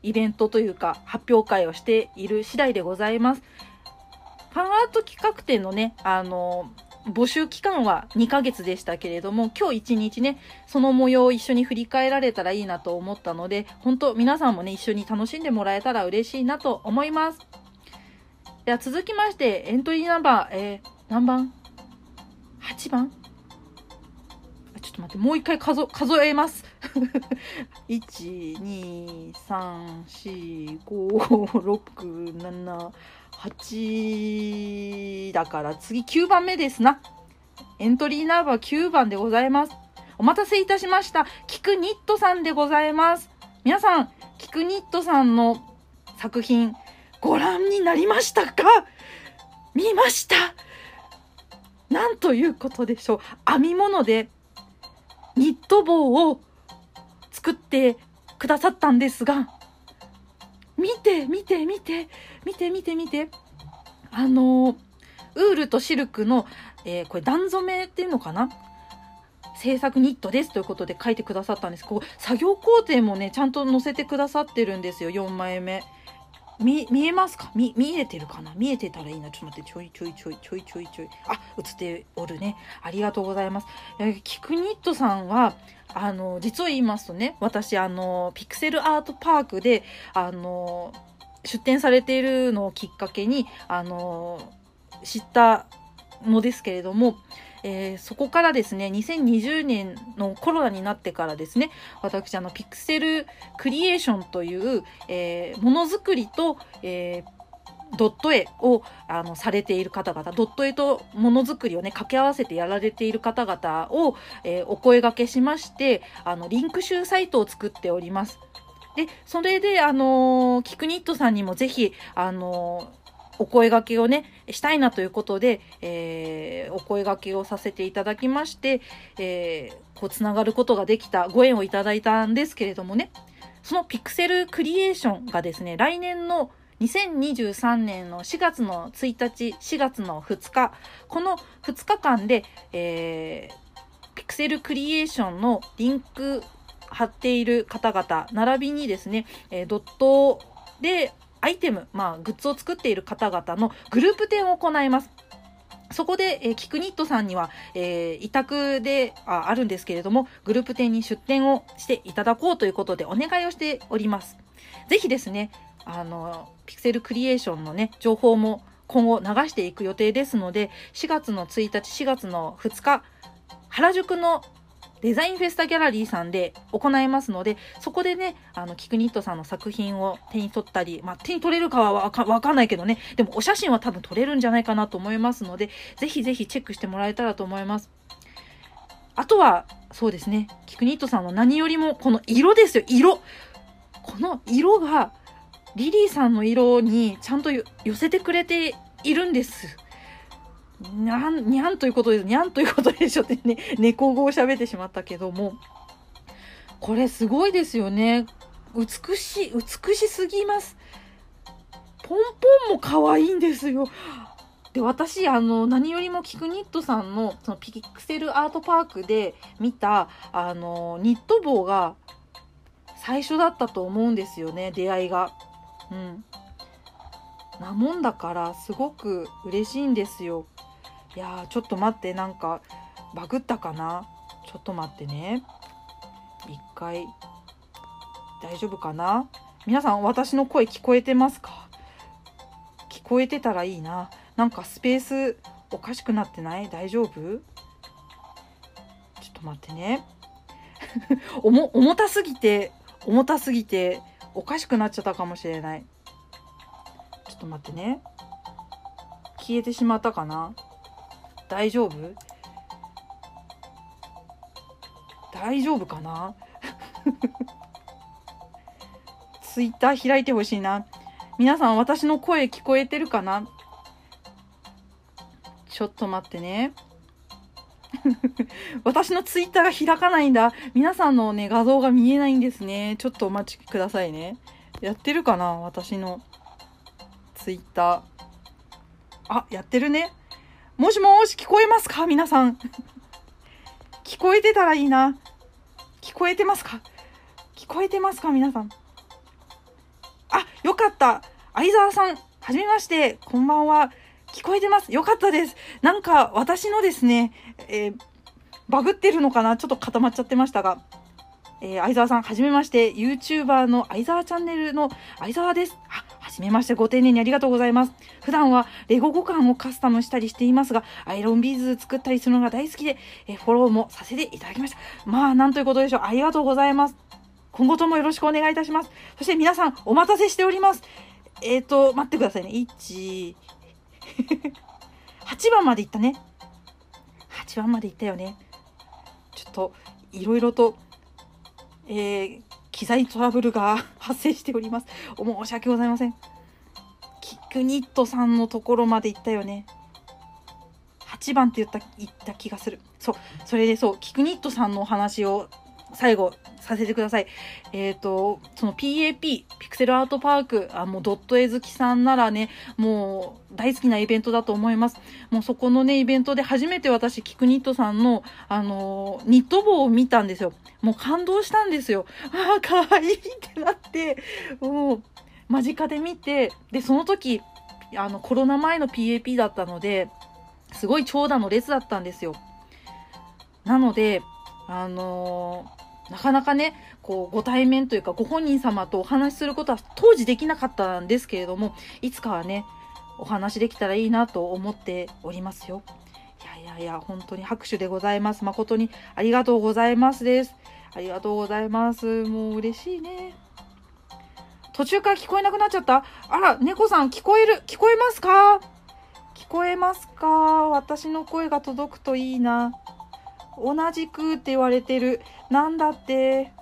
イベントというか発表会をしている次第でございます。ファンアート企画展のね、あのー募集期間は2ヶ月でしたけれども、今日1日ね、その模様を一緒に振り返られたらいいなと思ったので、本当皆さんもね、一緒に楽しんでもらえたら嬉しいなと思います。では続きまして、エントリーナンバー、えー、何番 ?8 番？ちょっと待って、もう一回数数えます。1、2、3、4、5、6、7、8だから次9番目ですな。エントリーナンバー9番でございます。お待たせいたしました。キクニットさんでございます。皆さん、キクニットさんの作品、ご覧になりましたか？見ました？なんということでしょう。編み物でニット帽を作ってくださったんですが、見て、見て、見て、見て、見て、見て。あの、ウールとシルクの、えー、これ段染めっていうのかな？制作ニットですということで書いてくださったんです。こう作業工程もねちゃんと載せてくださってるんですよ。4枚目。見見えますか？見見えてるかな？見えてたらいいな。ちょっと待って。ちょいちょいちょいちょいちょいちょい。あ映っておるね。ありがとうございます。えキクニットさんはあの実を言いますとね私あのピクセルアートパークであの出展されているのをきっかけにあの知ったのですけれども、えー、そこからですね2020年のコロナになってからですね私あのピクセルクリエーションという、えー、ものづくりと、えードット絵をあのされている方々ドット絵とものづくりをね掛け合わせてやられている方々を、えー、お声がけしましてあのリンク集サイトを作っております。でそれであのー、キクニットさんにもぜひあのーお声がけをね、したいなということで、えー、お声がけをさせていただきまして、えー、こう、つながることができた、ご縁をいただいたんですけれどもね、そのピクセルクリエーションがですね、来年の2023年の4月の1日、4月の2日、この2日間で、えー、ピクセルクリエーションのリンク貼っている方々、並びにですね、えー、ドットでアイテム、まあ、グッズを作っている方々のグループ展を行います。そこで、えー、キクニットさんには、えー、委託でああるんですけれども、グループ展に出展をしていただこうということでお願いをしております。ぜひですね、あの、ピクセルクリエーションのね、情報も今後流していく予定ですので、4月の1日、4月の2日、原宿のデザインフェスタギャラリーさんで行いますので、そこでね、あの、キクニットさんの作品を手に取ったり、まあ、手に取れるかはわかわかんないけどね、でもお写真は多分撮れるんじゃないかなと思いますので、ぜひぜひチェックしてもらえたらと思います。あとは、そうですね、キクニットさんの何よりも、この色ですよ、色。この色が、リリーさんの色にちゃんと寄せてくれているんです。にゃん、にゃんということです。にゃんということでしょってね、猫語を喋ってしまったけども、これすごいですよね。美しい、美しすぎます。ポンポンも可愛いんですよ。で、私、あの、何よりもキクニットさんの、そのピクセルアートパークで見た、あの、ニット帽が最初だったと思うんですよね、出会いが。うん。なもんだからすごく嬉しいんですよ。いやーちょっと待ってなんかバグったかな？ちょっと待ってね。一回大丈夫かな？皆さん私の声聞こえてますか？聞こえてたらいいな。なんかスペースおかしくなってない？大丈夫？ちょっと待ってね。重重たすぎて重たすぎておかしくなっちゃったかもしれない。ちょっと待ってね。消えてしまったかな？大丈夫？大丈夫かな？ツイッター開いてほしいな。皆さん私の声聞こえてるかな？ちょっと待ってね。私のツイッターが開かないんだ。皆さんのね、画像が見えないんですね。ちょっとお待ちくださいね。やってるかな？私のツイッター。あ、やってるね。もしもし、聞こえますか？皆さん。聞こえてたらいいな。聞こえてますか？聞こえてますか？皆さん。あ、よかった。相沢さん、はじめまして。こんばんは。聞こえてます。よかったです。なんか、私のですね、えー、バグってるのかな？ちょっと固まっちゃってましたが。えー、相沢さん、はじめまして。YouTuber の相沢チャンネルの相沢です。あ、じめまして、ご丁寧にありがとうございます。普段はレゴ五感をカスタムしたりしていますが、アイロンビーズ作ったりするのが大好きで、えフォローもさせていただきました。まあ、なんということでしょう。ありがとうございます。今後ともよろしくお願いいたします。そして皆さん、お待たせしております。えっ、ー、と、待ってくださいね。1、8番までいったね。8番までいったよね。ちょっと、いろいろと、えー、機材トラブルが発生しております。申し訳ございません。キクニットさんのところまで行ったよね。8番って言った言った気がする。そう、それでそう、キクニットさんのお話を最後させてください。えっ、ー、と、その PAP、ピクセルアートパーク、あ、もうドット絵好きさんならね、もう大好きなイベントだと思います。もうそこのね、イベントで初めて私、キクニットさんの、あの、ニット帽を見たんですよ。もう感動したんですよ。ああ、かわいいってなって、もう、間近で見て、で、その時、あの、コロナ前の PAP だったので、すごい長蛇の列だったんですよ。なので、あのー、なかなかね、こう、ご対面というか、ご本人様とお話しすることは当時できなかったんですけれども、いつかはね、お話できたらいいなと思っておりますよ。いやいやいや、本当に拍手でございます。誠にありがとうございますです。ありがとうございます。もう嬉しいね。途中から聞こえなくなっちゃったあら、猫さん聞こえる聞こえますか？聞こえますか？私の声が届くといいな。同じくって言われてる。なんだって。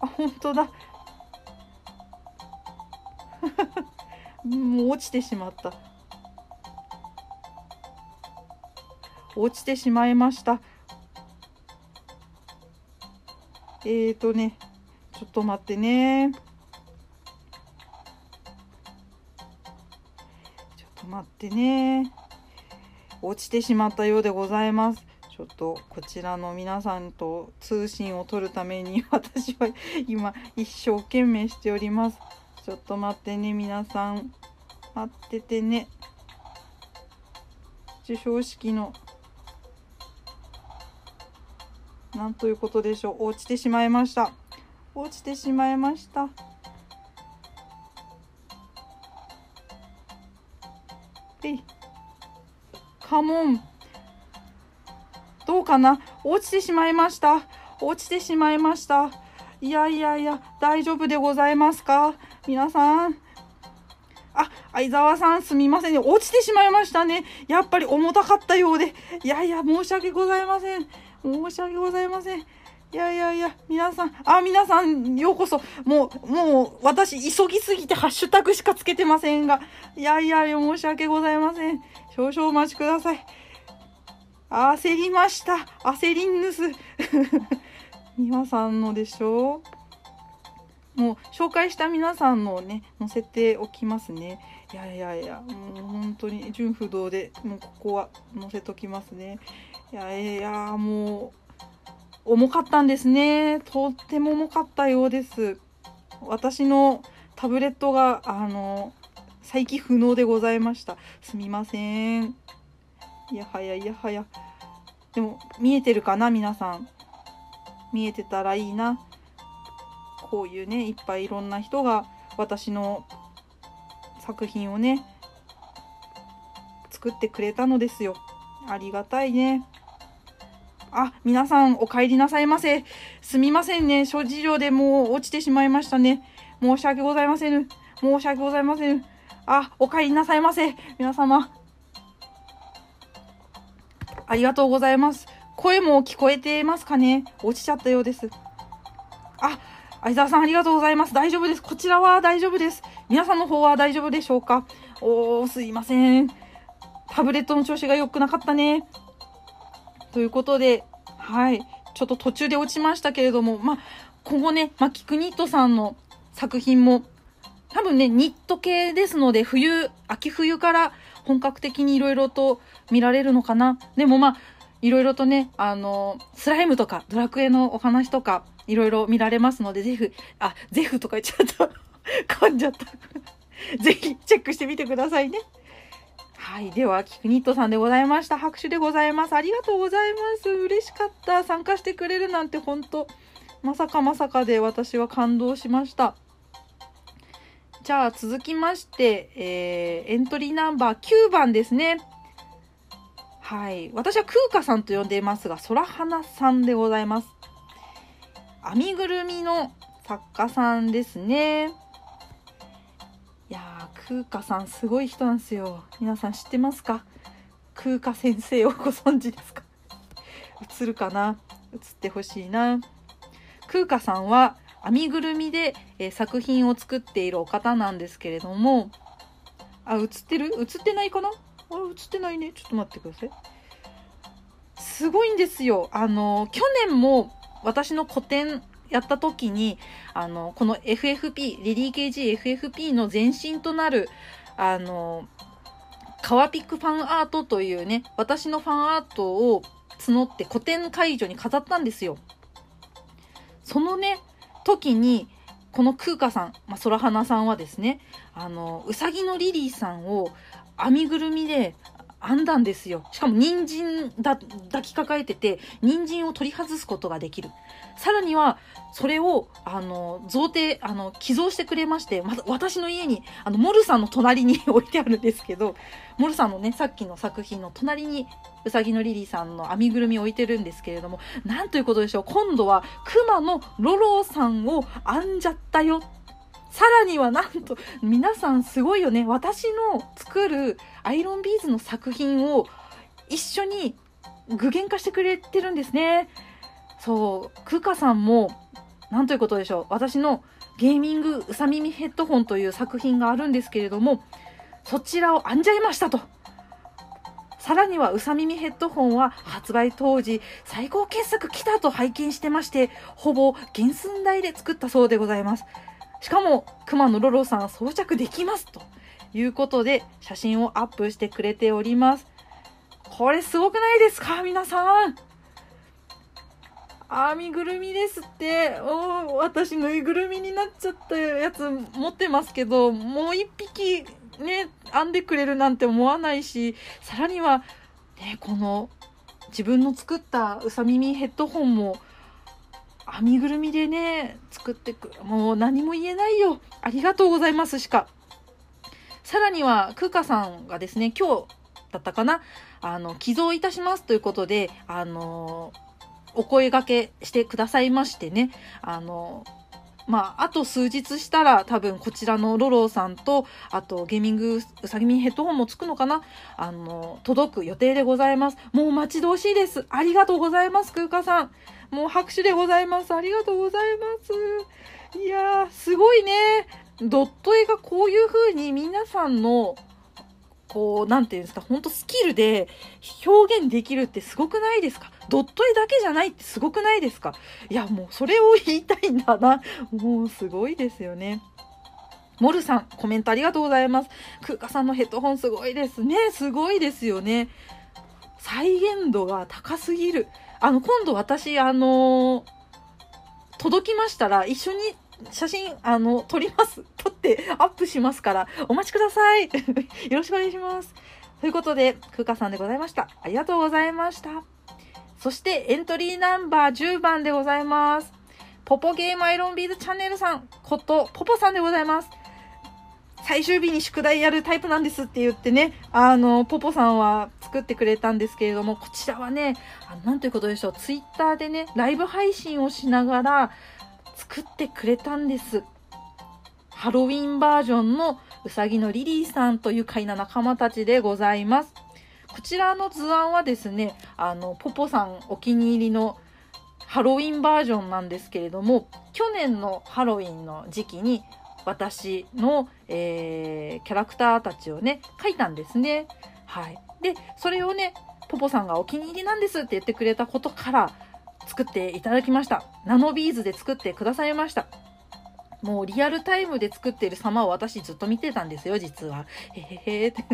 あ、本当だ。もう落ちてしまった。落ちてしまいました。えーとね、ちょっと待ってね。ちょっと待ってね。落ちてしまったようでございます。ちょっとこちらの皆さんと通信を取るために 私は今一生懸命しております。ちょっと待ってね、皆さん。待っててね。授賞式の、なんということでしょう。落ちてしまいました。落ちてしまいました。カモン。どうかな？落ちてしまいました。落ちてしまいました。いやいやいや、大丈夫でございますか？皆さん。あ、相沢さんすみませんね。落ちてしまいましたね。やっぱり重たかったようで。いやいや、申し訳ございません。申し訳ございません。いやいやいや、皆さん、あ、皆さん、ようこそ、もう、もう、私、急ぎすぎてハッシュタグしかつけてませんが、いやいや、申し訳ございません。少々お待ちください。焦りました。焦りんぬす。皆さんのでしょ？うもう、紹介した皆さんのね、載せておきますね。いやいやいや、もう本当に純不動で、もうここは載せときますね。いやいや、もう、重かったんですね。とっても重かったようです。私のタブレットが、あの、再起不能でございました。すみません。いやはやいやはや。でも、見えてるかな皆さん。見えてたらいいな。こういうね、いっぱいいろんな人が私の作品をね、作ってくれたのですよ。ありがたいね。あ、皆さんお帰りなさいませ。すみませんね。諸事情でもう落ちてしまいましたね。申し訳ございません。申し訳ございません。あ、お帰りなさいませ。皆様。ありがとうございます。声も聞こえてますかね落ちちゃったようです。あ、相沢さんありがとうございます。大丈夫です。こちらは大丈夫です。皆さんの方は大丈夫でしょうかおー、すいません。タブレットの調子が良くなかったね。ということで、はい。ちょっと途中で落ちましたけれども、まあ、今後ね、まあ、キクニットさんの作品も、多分ね、ニット系ですので、冬、秋冬から本格的にいろいろと見られるのかな。でもまあ、いろいろとね、あの、スライムとか、ドラクエのお話とか、いろいろ見られますので、ぜひ、あ、ゼフとか言っちゃった。噛んじゃった。ぜひ、チェックしてみてくださいね。はい。では、キクニットさんでございました。拍手でございます。ありがとうございます。嬉しかった。参加してくれるなんて本当まさかまさかで私は感動しました。じゃあ続きまして、えー、エントリーナンバー9番ですね。はい。私はクーカさんと呼んでいますが、空花さんでございます。編みぐるみの作家さんですね。いやー、空花さんすごい人なんですよ。皆さん知ってますか？空花先生をご存知ですか？映るかな？映ってほしいな。空花さんは編みぐるみで、え、作品を作っているお方なんですけれども、あ、映ってる？映ってないかな？あ、映ってないね。ちょっと待ってください。すごいんですよ。あの、去年も私の個展やった時に、あの、この FFP、レディー KG FFP の前身となる、あの、カワピックファンアートというね、私のファンアートを募って個展会場に飾ったんですよ。そのね、時に、この空花さん、まあ、空花さんはですね、あの、うさぎのリリーさんを編みぐるみで編んだんですよ。しかも人参だ抱きかかえてて、人参を取り外すことができる。さらには、それを、あの、贈呈、あの、寄贈してくれまして、また私の家に、あの、モルさんの隣に置いてあるんですけど、モルさんのね、さっきの作品の隣に、うさぎのリリーさんの編みぐるみ置いてるんですけれども、なんということでしょう。今度は、熊のロローさんを編んじゃったよさらにはなんと、皆さんすごいよね。私の作るアイロンビーズの作品を一緒に具現化してくれてるんですね。そう、クカさんも、なんということでしょう。私のゲーミングうさ耳ヘッドホンという作品があるんですけれども、そちらを編んじゃいましたと。さらにはうさ耳ヘッドホンは発売当時最高傑作来たと拝見してまして、ほぼ原寸大で作ったそうでございます。しかも、熊野ロロさん装着できますということで、写真をアップしてくれております。これすごくないですか？皆さん。編みぐるみですって。お私ぬいぐるみになっちゃったやつ持ってますけど、もう一匹ね、編んでくれるなんて思わないし、さらには、ね、この自分の作ったうさ耳ヘッドホンも編みぐるみでね、作ってく、もう何も言えないよ。ありがとうございますしか。さらには、クーカさんがですね、今日だったかな、あの、寄贈いたしますということで、あの、お声掛けしてくださいましてね、あの、まあ、あと数日したら多分こちらのロローさんと、あとゲーミングうさぎみヘッドホンもつくのかなあの、届く予定でございます。もう待ち遠しいです。ありがとうございます、空花さん。もう拍手でございます。ありがとうございます。いやー、すごいね。ドット絵がこういう風に皆さんのこう、なんていうんですか、ほんとスキルで表現できるってすごくないですか？ドット絵だけじゃないってすごくないですか？いや、もうそれを言いたいんだな。もうすごいですよね。モルさん、コメントありがとうございます。空花さんのヘッドホンすごいですね。すごいですよね。再現度が高すぎる。あの、今度私、あのー、届きましたら、一緒に写真、あの、撮ります。撮ってアップしますから、お待ちください。よろしくお願いします。ということで、空花さんでございました。ありがとうございました。そしてエントリーナンバー10番でございます。ポポゲームアイロンビーズチャンネルさんことポポさんでございます。最終日に宿題やるタイプなんですって言ってね、あの、ポポさんは作ってくれたんですけれども、こちらはね、あなんということでしょう、ツイッターでね、ライブ配信をしながら作ってくれたんです。ハロウィンバージョンのうさぎのリリーさんと愉快な仲間たちでございます。こちらの図案はですね、あの、ポポさんお気に入りのハロウィンバージョンなんですけれども、去年のハロウィンの時期に私の、えー、キャラクターたちをね、描いたんですね。はい。で、それをね、ポポさんがお気に入りなんですって言ってくれたことから作っていただきました。ナノビーズで作ってくださいました。もうリアルタイムで作っている様を私ずっと見てたんですよ、実は。へへへって。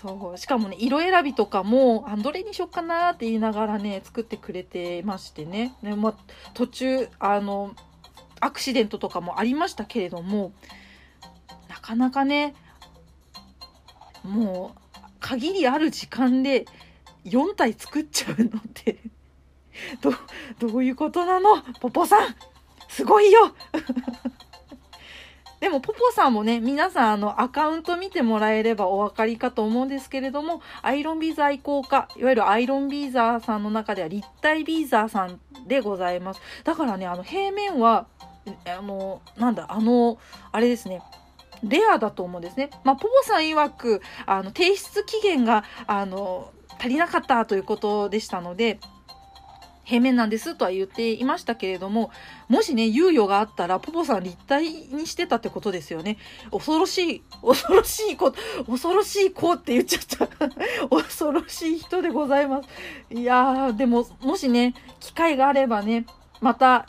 そう。しかもね、色選びとかも、あ、どれにしよっかなって言いながらね、作ってくれてましてね。ねま、途中、あの、アクシデントとかもありましたけれども、なかなかね、もう、限りある時間で4体作っちゃうのって ど、どういうことなの？ポポさんすごいよ でも、ポポさんもね、皆さん、あの、アカウント見てもらえればお分かりかと思うんですけれども、アイロンビーザー愛好家、いわゆるアイロンビーザーさんの中では立体ビーザーさんでございます。だからね、あの、平面は、あの、なんだ、あの、あれですね、レアだと思うんですね。まあ、ポポさん曰く、あの、提出期限が、あの、足りなかったということでしたので、平面なんですとは言っていましたけれども、もしね、猶予があったら、ポポさん立体にしてたってことですよね。恐ろしい、恐ろしい子、恐ろしい子って言っちゃった。恐ろしい人でございます。いやー、でも、もしね、機会があればね、また、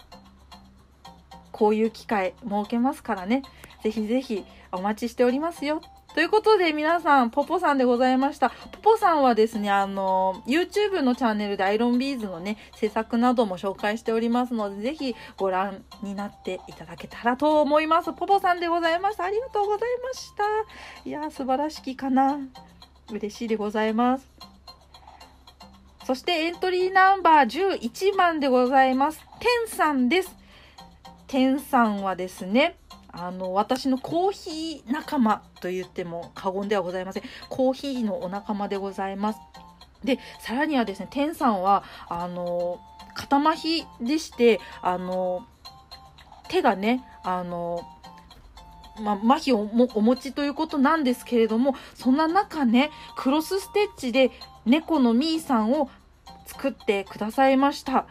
こういう機会設けますからね。ぜひぜひお待ちしておりますよ。ということで皆さん、ポポさんでございました。ポポさんはですね、あの、YouTube のチャンネルでアイロンビーズのね、制作なども紹介しておりますので、ぜひご覧になっていただけたらと思います。ポポさんでございました。ありがとうございました。いや素晴らしきかな。嬉しいでございます。そしてエントリーナンバー11番でございます。テンさんです。テンさんはですね、あの、私のコーヒー仲間と言っても過言ではございません。コーヒーのお仲間でございます。で、さらにはですね、天さんは、あの、肩麻痺でして、あの、手がね、あの、まあ、麻痺をお持ちということなんですけれども、そんな中ね、クロスステッチで猫のみーさんを作ってくださいました。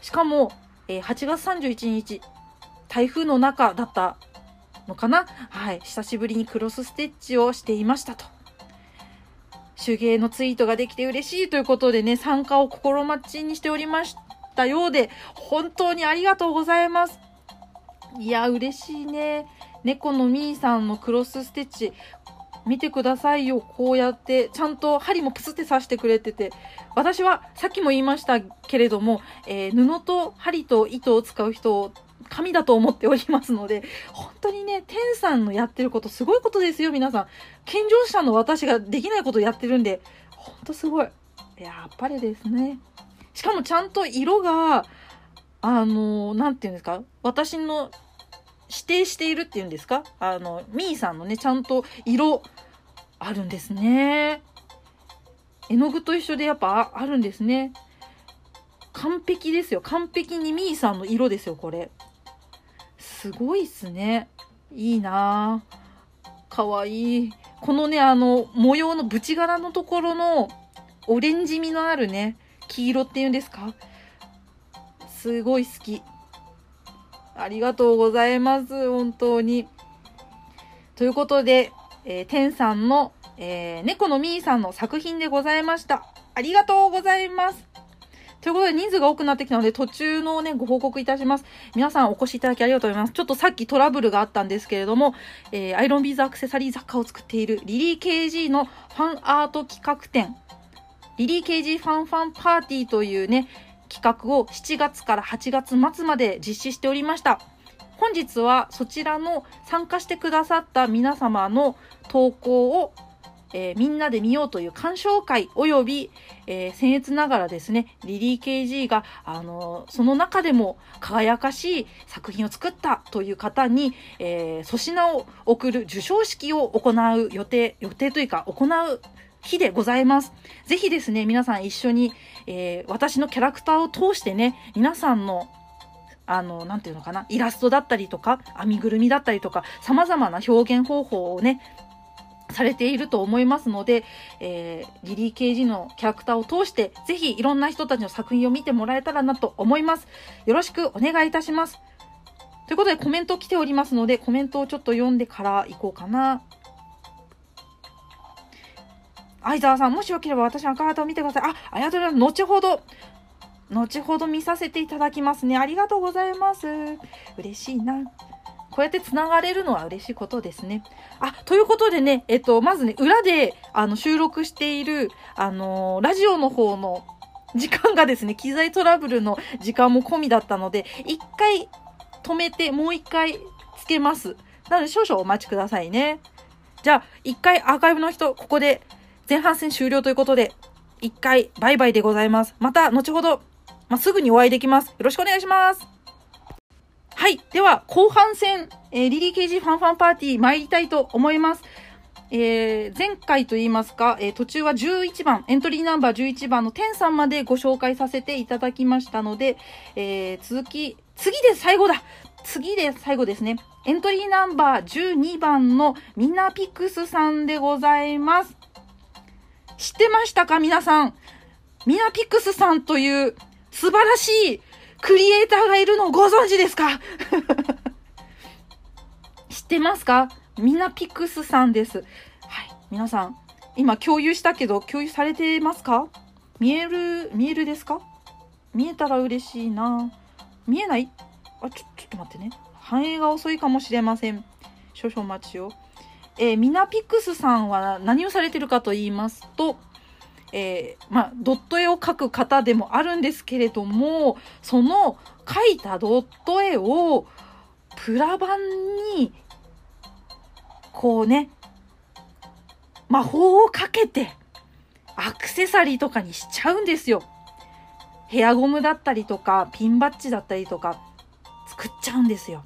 しかも、えー、8月31日、台風の中だったのかな？はい。久しぶりにクロスステッチをしていましたと。手芸のツイートができて嬉しいということでね、参加を心待ちにしておりましたようで、本当にありがとうございます。いや、嬉しいね。猫のみーさんのクロスステッチ、見てくださいよ。こうやって、ちゃんと針もプスって刺してくれてて。私は、さっきも言いましたけれども、えー、布と針と糸を使う人神だと思っておりますので、本当にね、天さんのやってることすごいことですよ、皆さん。健常者の私ができないことをやってるんで、ほんとすごい。やっぱりですね。しかもちゃんと色が、あの、なんていうんですか？私の指定しているっていうんですか？あの、みーさんのね、ちゃんと色あるんですね。絵の具と一緒でやっぱあるんですね。完璧ですよ。完璧にみーさんの色ですよ、これ。すごいっすね。いいなぁかわいい。このね、あの、模様の縁柄のところの、オレンジ味のあるね、黄色っていうんですか？すごい好き。ありがとうございます。本当に。ということで、えー、天さんの、えー、猫のみーさんの作品でございました。ありがとうございます。ということで人数が多くなってきたので途中のね、ご報告いたします。皆さんお越しいただきありがとうございます。ちょっとさっきトラブルがあったんですけれども、えー、アイロンビーズアクセサリー雑貨を作っているリリー KG のファンアート企画展、リリー KG ファンファンパーティーというね、企画を7月から8月末まで実施しておりました。本日はそちらの参加してくださった皆様の投稿をえー、みんなで見ようという鑑賞会及び、えー、僭越ながらですね、リリー KG が、あのー、その中でも輝かしい作品を作ったという方に、えー粗品を送る授賞式を行う予定、予定というか行う日でございます。ぜひですね、皆さん一緒に、え私のキャラクターを通してね、皆さんのあの、なんていうのかな、イラストだったりとか、編みぐるみだったりとか、様々な表現方法をね、されていると思いますので、えー、リリー・ケージのキャラクターを通して、ぜひいろんな人たちの作品を見てもらえたらなと思います。よろしくお願いいたします。ということでコメント来ておりますので、コメントをちょっと読んでから行こうかな。相沢さん、もしよければ私の赤旗を見てください。あ、ありがとうございます。後ほど、後ほど見させていただきますね。ありがとうございます。嬉しいな。こうやって繋がれるのは嬉しいことですね。あ、ということでね、えっと、まずね、裏で、あの、収録している、あの、ラジオの方の時間がですね、機材トラブルの時間も込みだったので、一回止めて、もう一回つけます。なので、少々お待ちくださいね。じゃあ、一回アーカイブの人、ここで前半戦終了ということで、一回バイバイでございます。また、後ほど、まあ、すぐにお会いできます。よろしくお願いします。はい。では、後半戦、えー、リリー・ケージファンファンパーティー参りたいと思います。えー、前回と言いますか、えー、途中は11番、エントリーナンバー11番の天さんまでご紹介させていただきましたので、えー、続き、次で最後だ次で最後ですね。エントリーナンバー12番のミナピクスさんでございます。知ってましたか皆さん。ミナピクスさんという素晴らしいクリエイターがいるのをご存知ですか？知ってますか？ミナピクスさんです。はい。皆さん、今共有したけど、共有されてますか？見える、見えるですか？見えたら嬉しいな。見えない？あ、ちょ、ちょっと待ってね。反映が遅いかもしれません。少々お待ちを。えー、ミナピクスさんは何をされてるかと言いますと、えー、まあ、ドット絵を描く方でもあるんですけれども、その描いたドット絵をプラ板に、こうね、魔法をかけて、アクセサリーとかにしちゃうんですよ。ヘアゴムだったりとか、ピンバッジだったりとか、作っちゃうんですよ。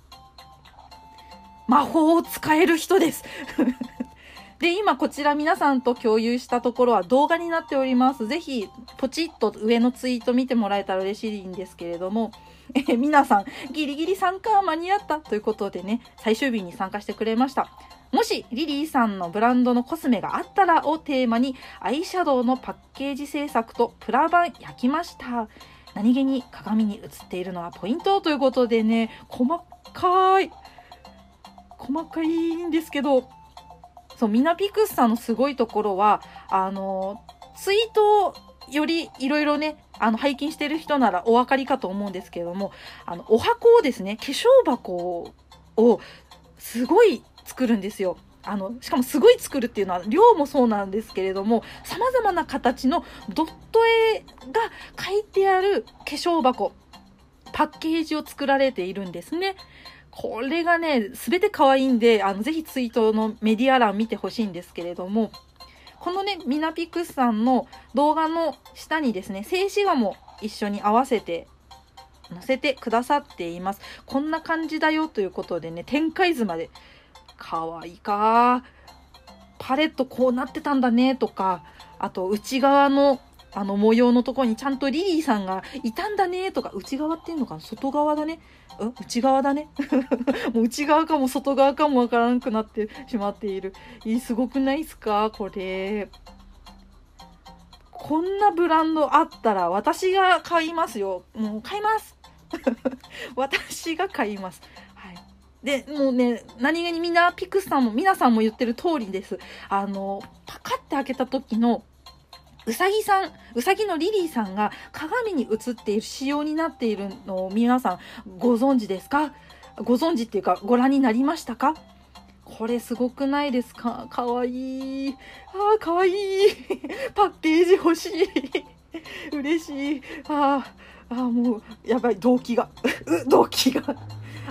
魔法を使える人です で、今こちら皆さんと共有したところは動画になっております。ぜひ、ポチッと上のツイート見てもらえたら嬉しいんですけれども、え、皆さん、ギリギリ参加は間に合ったということでね、最終日に参加してくれました。もし、リリーさんのブランドのコスメがあったらをテーマに、アイシャドウのパッケージ制作とプラ板焼きました。何気に鏡に映っているのはポイントということでね、細かい、細かいんですけど、そう、ミナピクスさんのすごいところは、あの、ツイートよりいろいろね、あの、拝見してる人ならお分かりかと思うんですけれども、あの、お箱をですね、化粧箱をすごい作るんですよ。あの、しかもすごい作るっていうのは量もそうなんですけれども、様々な形のドット絵が書いてある化粧箱、パッケージを作られているんですね。これがね、すべて可愛いんで、あの、ぜひツイートのメディア欄見てほしいんですけれども、このね、ミナピクスさんの動画の下にですね、静止画も一緒に合わせて載せてくださっています。こんな感じだよということでね、展開図まで。可愛いか。パレットこうなってたんだねとか、あと内側のあの模様のとこにちゃんとリリーさんがいたんだねとか、内側っていうのかな？外側だね？うん？内側だね？もう内側かも外側かもわからなくなってしまっている。いい、すごくないっすか？これ。こんなブランドあったら私が買いますよ。もう買います。私が買います。はい。で、もうね、何気にみんな、ピクスさんも、皆さんも言ってる通りです。あの、パカって開けた時のうさぎさん、うさぎのリリーさんが鏡に映っている仕様になっているのを皆さんご存知ですか？ご存知っていうかご覧になりましたか？これすごくないですか？かわいい。ああ、かわいい。パッケージ欲しい。嬉しい。ああ、ああ、もう、やばい、動機が。う、動機が。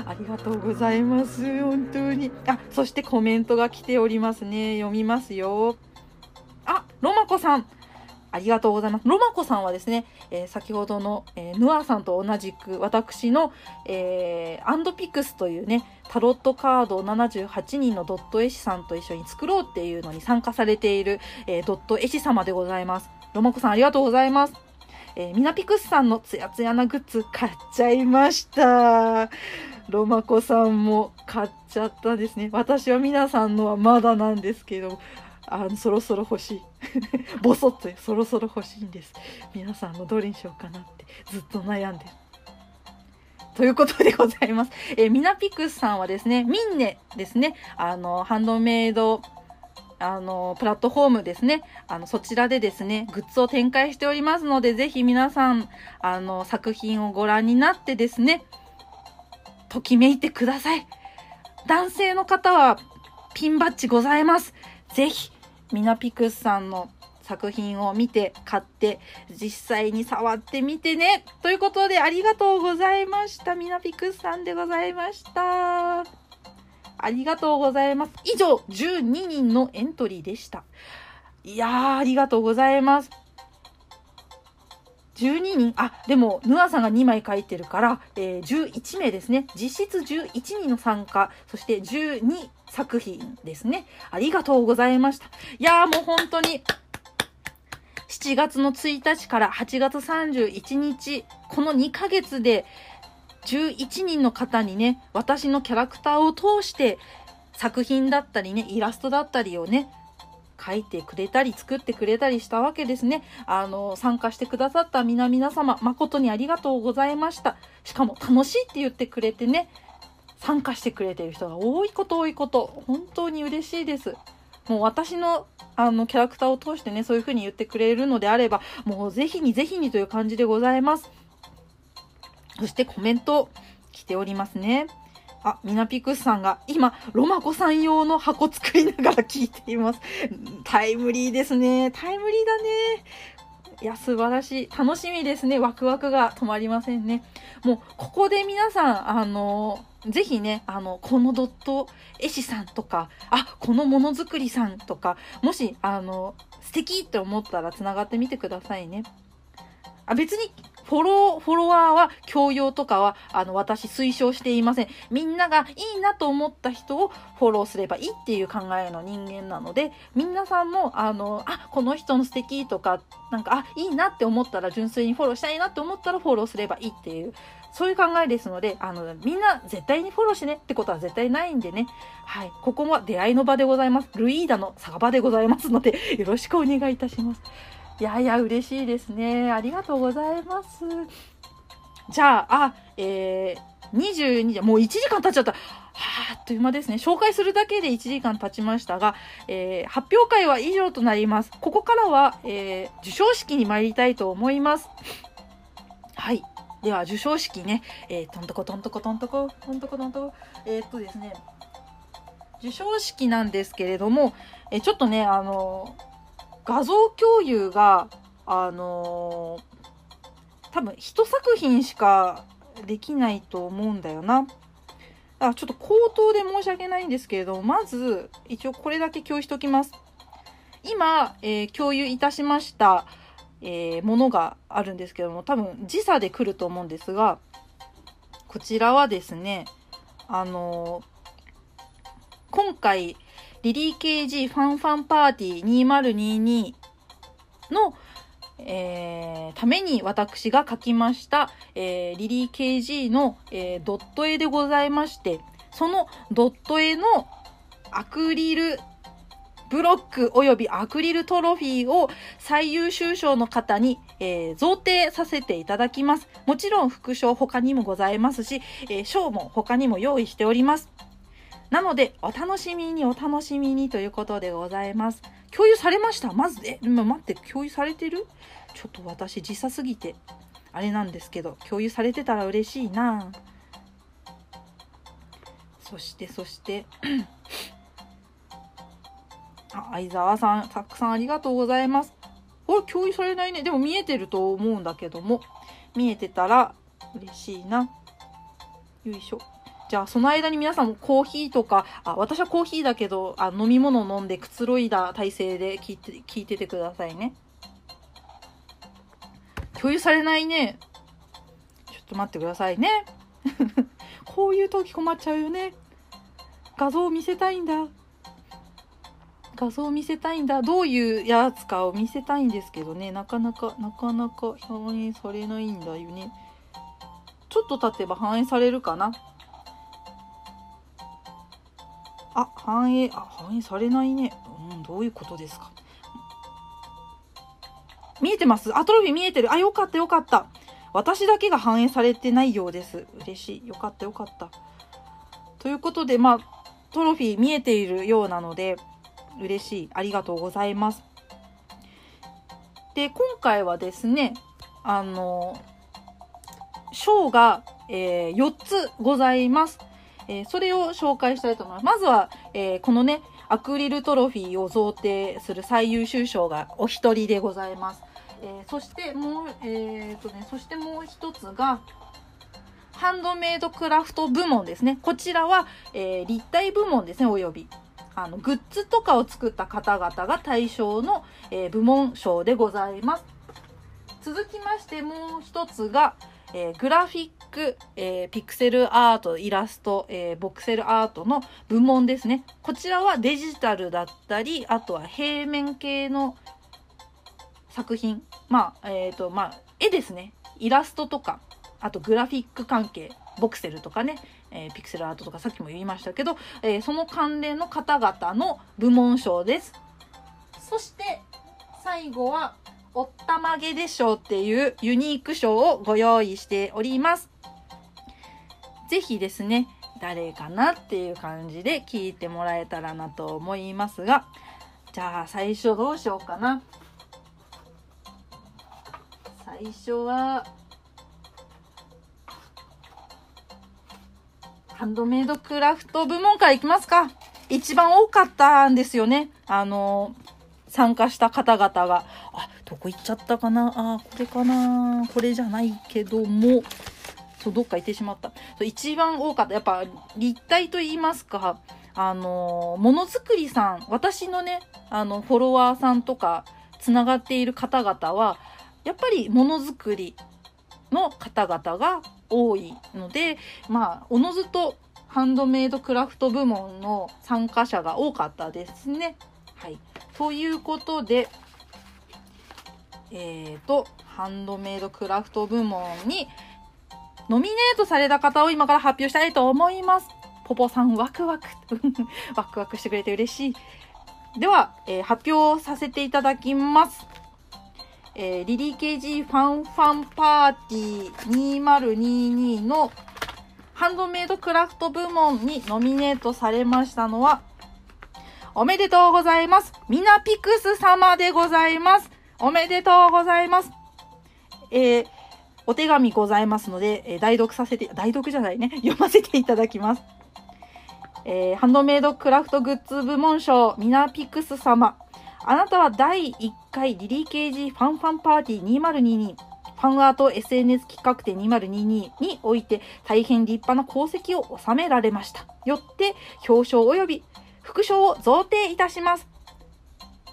ありがとうございます。本当に。あ、そしてコメントが来ておりますね。読みますよ。あ、ロマコさん。ありがとうございます。ロマコさんはですね、えー、先ほどの、えー、ヌアさんと同じく私の、えー、アンドピクスというね、タロットカードを78人のドット絵師さんと一緒に作ろうっていうのに参加されている、えー、ドット絵師様でございます。ロマコさんありがとうございます。えー、ミナピクスさんのツヤツヤなグッズ買っちゃいました。ロマコさんも買っちゃったですね。私は皆さんのはまだなんですけど、あのそろそろ欲しい ボソッとそろそろ欲しいんです皆さんのどれにしようかなってずっと悩んでということでございます。えー、ミナピクスさんはですね、ミンネですね、あの、ハンドメイド、あの、プラットフォームですね、あの、そちらでですね、グッズを展開しておりますので、ぜひ皆さん、あの、作品をご覧になってですね、ときめいてください。男性の方は、ピンバッジございます。ぜひ、ミナピクスさんの作品を見て買って実際に触ってみてね。ということでありがとうございました。ミナピクスさんでございました。ありがとうございます。以上12人のエントリーでした。いやーありがとうございます。12人、あ、でも、ヌアさんが2枚書いてるから、えー、11名ですね。実質11人の参加、そして12作品ですね。ありがとうございました。いやーもう本当に、7月の1日から8月31日、この2ヶ月で11人の方にね、私のキャラクターを通して作品だったりね、イラストだったりをね、書いてくれたり作ってくれたりしたわけですね。あの、参加してくださった皆々様、誠にありがとうございました。しかも楽しいって言ってくれてね、参加してくれてる人が多いこと多いこと、本当に嬉しいです。もう私のあのキャラクターを通してね、そういう風に言ってくれるのであれば、もうぜひにぜひにという感じでございます。そしてコメント来ておりますね。あ、ミナピクスさんが今、ロマコさん用の箱作りながら聞いています。タイムリーですね。タイムリーだね。いや、素晴らしい。楽しみですね。ワクワクが止まりませんね。もう、ここで皆さん、あの、ぜひね、あの、このドット絵師さんとか、あ、このものづくりさんとか、もし、あの、素敵って思ったら繋がってみてくださいね。あ、別にフォロー、フォロワーは教養とかは、あの、私推奨していません。みんながいいなと思った人をフォローすればいいっていう考えの人間なので、皆さんも、あの、あ、この人の素敵とか、なんか、あ、いいなって思ったら、純粋にフォローしたいなって思ったらフォローすればいいっていう、そういう考えですので、あの、みんな絶対にフォローしねってことは絶対ないんでね。はい。ここも出会いの場でございます。ルイーダの酒場でございますので、よろしくお願いいたします。いやいや、嬉しいですね。ありがとうございます。じゃあ、あ、えー、22時、もう1時間経っちゃった。はあ、あっという間ですね。紹介するだけで1時間経ちましたが、えー、発表会は以上となります。ここからは、えー、授賞式に参りたいと思います。はい。では、授賞式ね、えー、トントコトントコトントコ、トントコトントコ、えー、っとですね、授賞式なんですけれども、えー、ちょっとね、あの画像共有が、あのー、多分一作品しかできないと思うんだよな。あちょっと口頭で申し訳ないんですけれども、まず、一応これだけ共有しておきます。今、えー、共有いたしました、えー、ものがあるんですけども、多分時差で来ると思うんですが、こちらはですね、あの今回、リリー KG ファンファンパーティー2022の、えー、ために私が書きました、えー、リリー KG の、えー、ドット絵でございまして、そのドット絵のアクリルブロック及びアクリルトロフィーを最優秀賞の方に、えー、贈呈させていただきます。もちろん副賞他にもございますし、えー、賞も他にも用意しております。なので、お楽しみにお楽しみにということでございます。共有されました？まず、え、待って、共有されてる？ちょっと私時差すぎて、あれなんですけど、共有されてたら嬉しいなそして、そして あ、相沢さん、たくさんありがとうございます。これ共有されないね。でも見えてると思うんだけども、見えてたら嬉しいな。よいしょ。じゃあその間に皆さんもコーヒーとか、あ、私はコーヒーだけど、あ飲み物を飲んでくつろいだ体勢で聞いて、聞いててくださいね。共有されないね。ちょっと待ってくださいね。こういう時困っちゃうよね。画像を見せたいんだ。画像を見せたいんだ。どういうやつかを見せたいんですけどね。なかなか、なかなか反映されないんだよね。ちょっと経てば反映されるかな。あ、反映、あ、反映されないね。うん、どういうことですか？見えてます？あ、トロフィー見えてる。あ、よかったよかった。私だけが反映されてないようです。嬉しい。よかったよかった。ということで、まあ、トロフィー見えているようなので、嬉しい。ありがとうございます。で、今回はですね、あの、賞が、えー、4つございます。えー、それを紹介したいと思います。まずは、えー、このね、アクリルトロフィーを贈呈する最優秀賞がお一人でございます。えー、そしてもう、えー、とね、そしてもう一つが、ハンドメイドクラフト部門ですね。こちらは、えー、立体部門ですね、および。あの、グッズとかを作った方々が対象の、えー、部門賞でございます。続きましてもう一つが、えー、グラフィック、えー、ピクセルアート、イラスト、えー、ボクセルアートの部門ですね。こちらはデジタルだったり、あとは平面系の作品。まあ、えっ、と、まあ、絵ですね。イラストとか、あとグラフィック関係、ボクセルとかね、えピクセルアートとかさっきも言いましたけど、えその関連の方々の部門賞です。そして最後はおったまげで賞っていうユニーク賞をご用意しております。ぜひですね、誰かなっていう感じで聞いてもらえたらなと思いますが、じゃあ最初どうしようかな。最初は、ハンドメイドクラフト部門からいきますか。一番多かったんですよね。あの、参加した方々が。あ、どこ行っちゃったかな？あ、これかな？これじゃないけども。そう、どっか行ってしまった。そう一番多かった。やっぱ、立体と言いますか。あの、ものづくりさん、私のね、あの、フォロワーさんとか、つながっている方々は、やっぱりものづくりの方々が多いので、まあ、おのずとハンドメイドクラフト部門の参加者が多かったですね。はい。ということで、えーと、ハンドメイドクラフト部門にノミネートされた方を今から発表したいと思います。ポポさんワクワク。ワクワクしてくれて嬉しい。では、えー、発表させていただきます。えー、リリー KG ファンファンパーティー2022のハンドメイドクラフト部門にノミネートされましたのは、おめでとうございます。ミナピクス様でございます。おめでとうございます。えー、お手紙ございますので、えー、代読させて、代読じゃないね、読ませていただきます。えー、ハンドメイドクラフトグッズ部門賞、ミナピクス様。あなたは第1回リリーケージファンファンパーティー2022ファンアート SNS 企画展2022において大変立派な功績を収められました。よって表彰及び副賞を贈呈いたします。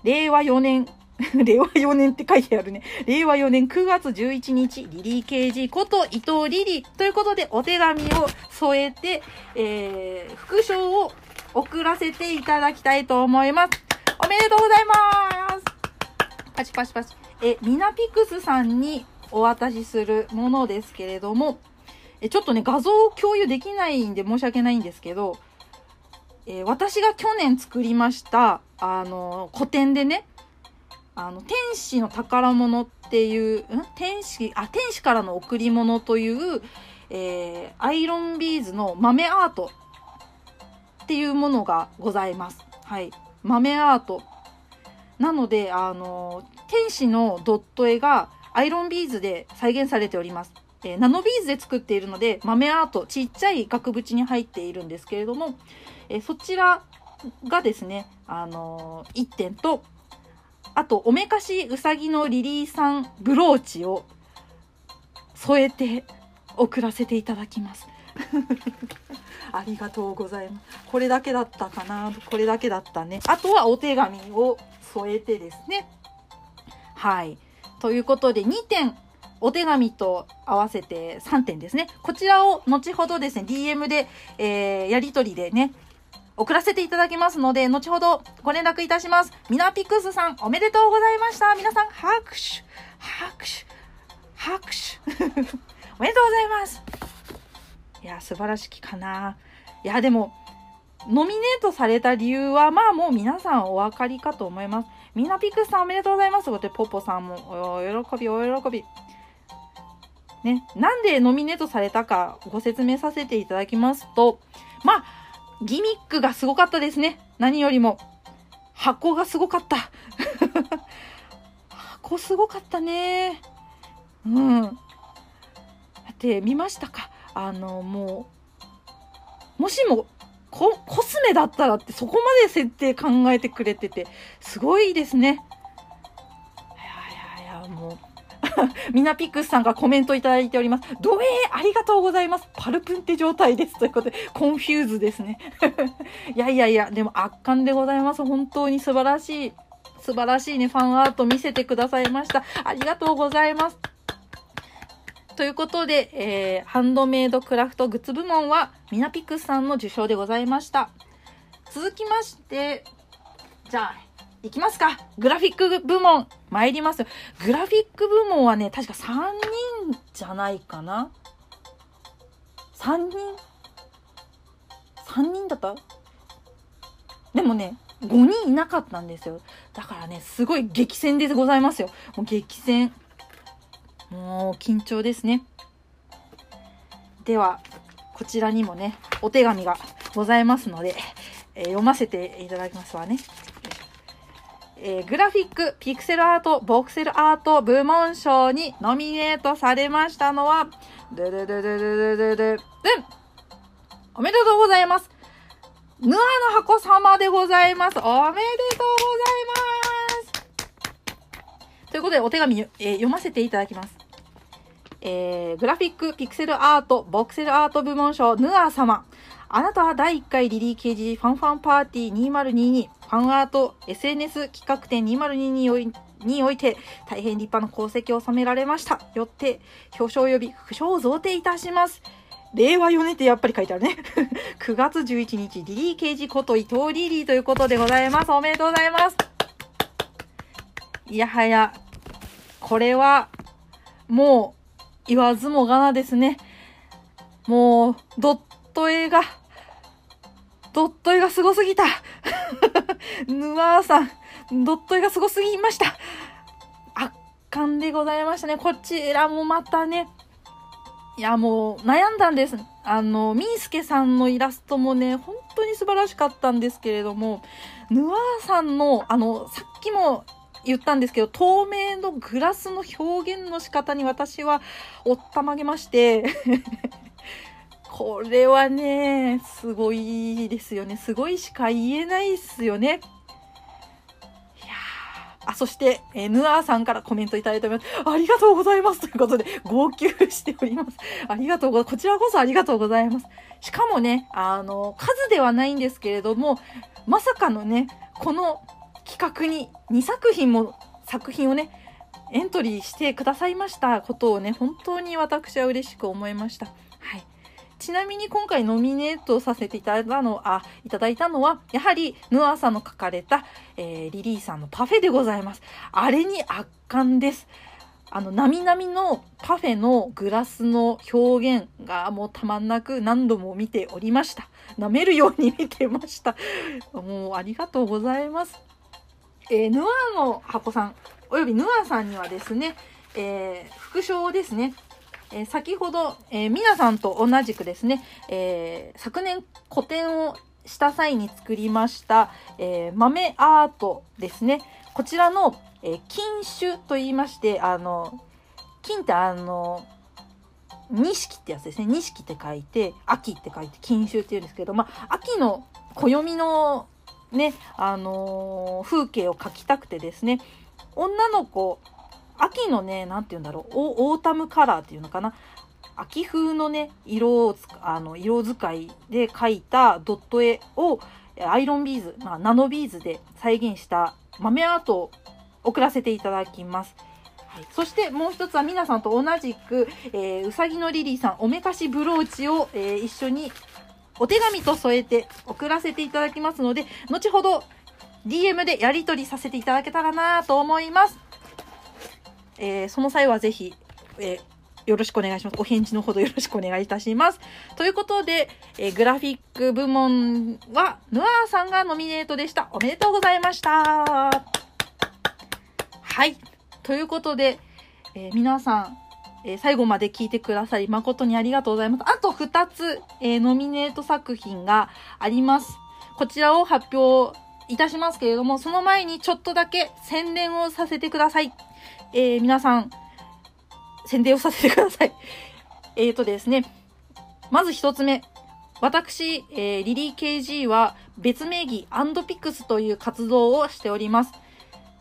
令和4年 令和4年って書いてあるね。令和4年9月11日、リリーケージこと伊藤リリということでお手紙を添えて、えー、副賞を送らせていただきたいと思います。おめでとうございますパチパチパチ。え、ミナピクスさんにお渡しするものですけれども、え、ちょっとね、画像を共有できないんで申し訳ないんですけど、えー、私が去年作りました、あの、古典でね、あの、天使の宝物っていう、ん？天使、あ、天使からの贈り物という、えー、アイロンビーズの豆アートっていうものがございます。はい。豆アート。なので、あの、天使のドット絵がアイロンビーズで再現されております。えー、ナノビーズで作っているので、豆アート、ちっちゃい額縁に入っているんですけれども、えー、そちらがですね、あのー、1点と、あと、おめかしうさぎのリリーさんブローチを添えて送らせていただきます。ありがとうございます。これだけだったかなこれだけだったね。あとはお手紙を添えてですね。はい。ということで2点、お手紙と合わせて3点ですね。こちらを後ほどですね、DM で、えー、やりとりでね、送らせていただきますので、後ほどご連絡いたします。ミナピクスさん、おめでとうございました。皆さん、拍手、拍手、拍手。おめでとうございます。いや、素晴らしきかな。いや、でも、ノミネートされた理由は、まあもう皆さんお分かりかと思います。みんなピクスさんおめでとうございます。とポポさんもお喜び、お喜び。ね、なんでノミネートされたかご説明させていただきますと、まあ、ギミックがすごかったですね。何よりも。箱がすごかった。箱すごかったね。うん。だって見ましたかあのもうもしもココスメだったらってそこまで設定考えてくれててすごいですね。いやいやいやもう みなピクスさんがコメントいただいております。ドエーありがとうございます。パルプンテ状態です。ということで、コンフューズですね。いやいやいや、でも圧巻でございます。本当に素晴らしい、素晴らしいね、ファンアート見せてくださいました。ありがとうございます。ということで、えー、ハンドメイドクラフトグッズ部門はミナピクスさんの受賞でございました。続きまして、じゃあ、いきますか。グラフィック部門、参ります。グラフィック部門はね、確か3人じゃないかな ?3 人 ?3 人だった？でもね、5人いなかったんですよ。だからね、すごい激戦でございますよ。もう激戦。もう緊張ですね。では、こちらにもね、お手紙がございますので、えー、読ませていただきますわね。えー、グラフィック、ピクセルアート、ボクセルアート部門賞にノミネートされましたのは、ドゥドゥドゥドゥドゥドゥドゥおめでとうございます。ヌアの箱様でございます。おめでとうございます。ということで、お手紙、えー、読ませていただきます。えー、グラフィック、ピクセルアート、ボクセルアート部門賞、ヌア様。あなたは第1回リリー KG ファンファンパーティー2022ファンアート SNS 企画展2022において大変立派な功績を収められました。よって表彰及び副賞を贈呈いたします。令和4年ってやっぱり書いてあるね。9月11日、リリー刑事こと伊藤リリーということでございます。おめでとうございます。いやはや、これは、もう、言わずもがなですね。もう、ドット絵が、ドット絵がすごすぎた。ヌワーさん、ドット絵がすごすぎました。圧巻でございましたね。こちらもまたね、いや、もう悩んだんです。あの、みーすけさんのイラストもね、本当に素晴らしかったんですけれども、ヌワーさんの、あの、さっきも言ったんですけど、透明のグラスの表現の仕方に私はおったまげましてこれはね、すごいですよね。すごいしか言えないっすよね。いやあ、そして、えー、ヌアーさんからコメントいただいております。ありがとうございます。ということで、号泣しております。ありがとうございます。こちらこそありがとうございます。しかもね、あの、数ではないんですけれども、まさかのね、この企画に2作品も、作品をね、エントリーしてくださいましたことをね、本当に私は嬉しく思いました。はい。ちなみに今回ノミネートさせていただいたのあいただいたのは、やはりヌアさんの書かれた、えー、リリーさんのパフェでございます。あれに圧巻です。あの、なみなみのパフェのグラスの表現がもうたまんなく何度も見ておりました。舐めるように見てました。もうありがとうございます。えー、ヌアの箱さん、およびヌアさんにはですね、えー、副賞ですね、えー、先ほど、えー、皆さんと同じくですね、えー、昨年個展をした際に作りました、え豆アートですね。こちらの、え金種と言いまして、あの、金ってあの、錦ってやつですね。錦って書いて、秋って書いて、錦秋って言うんですけど、まあ、秋の暦のね、あのー、風景を描きたくてですね、女の子秋のね、なんて言うんだろう、オータムカラーっていうのかな。秋風のね、色をあの、色使いで描いたドット絵をアイロンビーズ、まあ、ナノビーズで再現した豆アートを送らせていただきます。はい、そしてもう一つは皆さんと同じく、えー、うさぎのリリーさん、おめかしブローチを、えー、一緒にお手紙と添えて送らせていただきますので、後ほど DM でやり取りさせていただけたらなと思います。えー、その際はぜひ、えー、よろしくお願いします。お返事のほどよろしくお願いいたします。ということで、えー、グラフィック部門は、ヌアーさんがノミネートでした。おめでとうございました。はい。ということで、え、皆さん、え、最後まで聞いてくださり誠にありがとうございます。あと2つ、え、ノミネート作品があります。こちらを発表いたしますけれども、その前にちょっとだけ宣伝をさせてください。えー、皆さん、宣伝をさせてください。えーとですね、まず一つ目。私、えー、リリー KG は別名義アンドピクスという活動をしております。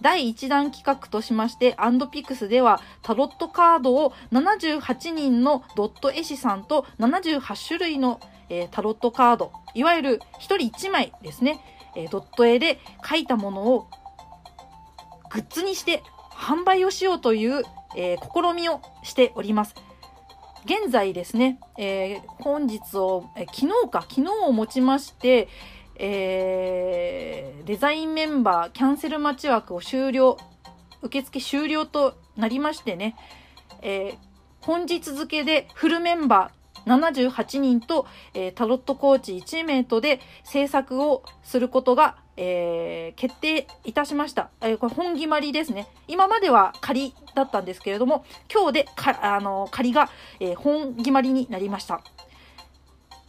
第1弾企画としまして、アンドピクスではタロットカードを78人のドット絵師さんと78種類の、えー、タロットカード、いわゆる1人1枚ですね、えー、ドット絵で描いたものをグッズにして販売をしようという、えー、試みをしております。現在ですね、えー、本日を、え昨日か、昨日をもちまして、えー、デザインメンバーキャンセル待ち枠を終了、受付終了となりましてね、えー、本日付でフルメンバー78人と、えー、タロットコーチ1名とで制作をすることが、えー、決定いたしました。えー、これ本決まりですね。今までは仮だったんですけれども、今日でか、あの仮が、え本決まりになりました。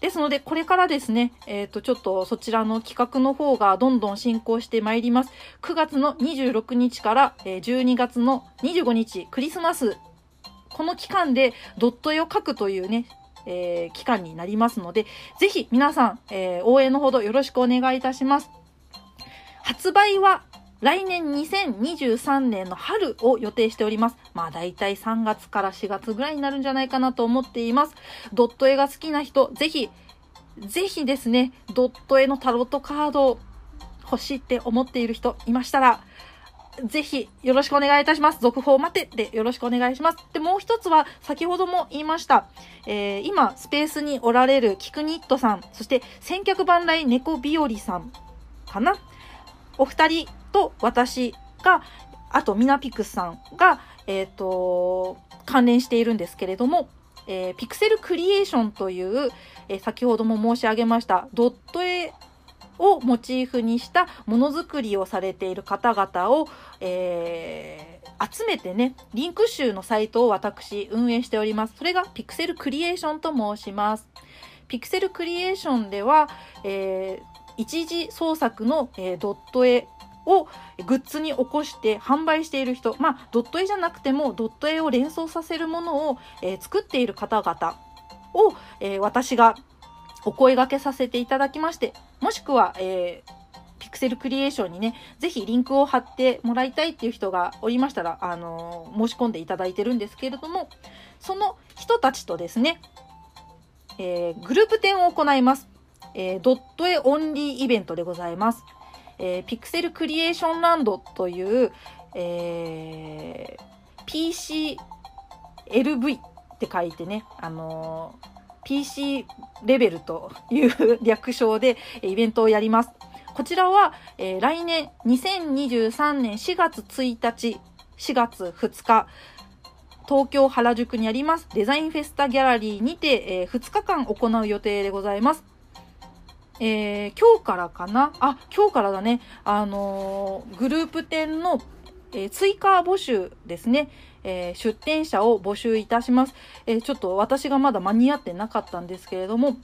ですので、これからですね、えっ、と、ちょっとそちらの企画の方がどんどん進行してまいります。9月の26日から、え12月の25日、クリスマスこの期間でドット絵を描くというね、え、期間になりますので、ぜひ皆さん、え、応援のほどよろしくお願いいたします。発売は来年2023年の春を予定しております。まあ大体3月から4月ぐらいになるんじゃないかなと思っています。ドット絵が好きな人、ぜひ、ぜひですね、ドット絵のタロットカードを欲しいって思っている人いましたら、ぜひよろしくお願いいたします。続報待てでよろしくお願いします。で、もう一つは先ほども言いました。えー、今、スペースにおられるキクニットさん、そして千客万来猫日和さんかなお二人と私が、あとミナピクスさんが、えっ、ー、と、関連しているんですけれども、えー、ピクセルクリエーションという、えー、先ほども申し上げましたドット絵をモチーフにしたものづくりをされている方々を、えー、集めてね、リンク集のサイトを私運営しております。それがピクセルクリエーションと申します。ピクセルクリエーションでは、えー、一時創作の、えー、ドット絵をグッズに起こして販売している人、まあ、ドット絵じゃなくてもドット絵を連想させるものを、えー、作っている方々を、えー、私がお声掛けさせていただきまして、もしくは、えー、ピクセルクリエーションにね、ぜひリンクを貼ってもらいたいっていう人がおりましたら、あの、申し込んでいただいてるんですけれども、その人たちとですね、えー、グループ展を行います。えー、ドット絵オンリーイベントでございます。えー、ピクセルクリエーションランドという、えー、PCLV って書いてね、あのー PC レベルという略称でイベントをやります。こちらは、えー、来年2023年4月1日、4月2日、東京原宿にありますデザインフェスタギャラリーにて、えー、2日間行う予定でございます。えー、今日からかな？あ、今日からだね。あのー、グループ展の、えー、追加募集ですね。え、出展者を募集いたします、え、ちょっと私がまだ間に合ってなかったんですけれども、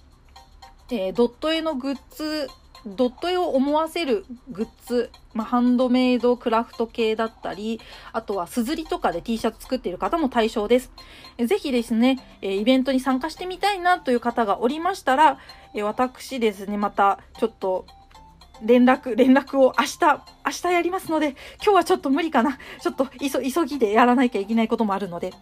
え、ドット絵のグッズドット絵を思わせるグッズ、まあ、ハンドメイドクラフト系だったり、あとはすずりとかで T シャツ作っている方も対象です。えぜひですね、えイベントに参加してみたいなという方がおりましたら、え私ですね、またちょっと連絡、連絡を明日、明日やりますので、今日はちょっと無理かな。ちょっと急ぎでやらなきゃいけないこともあるので。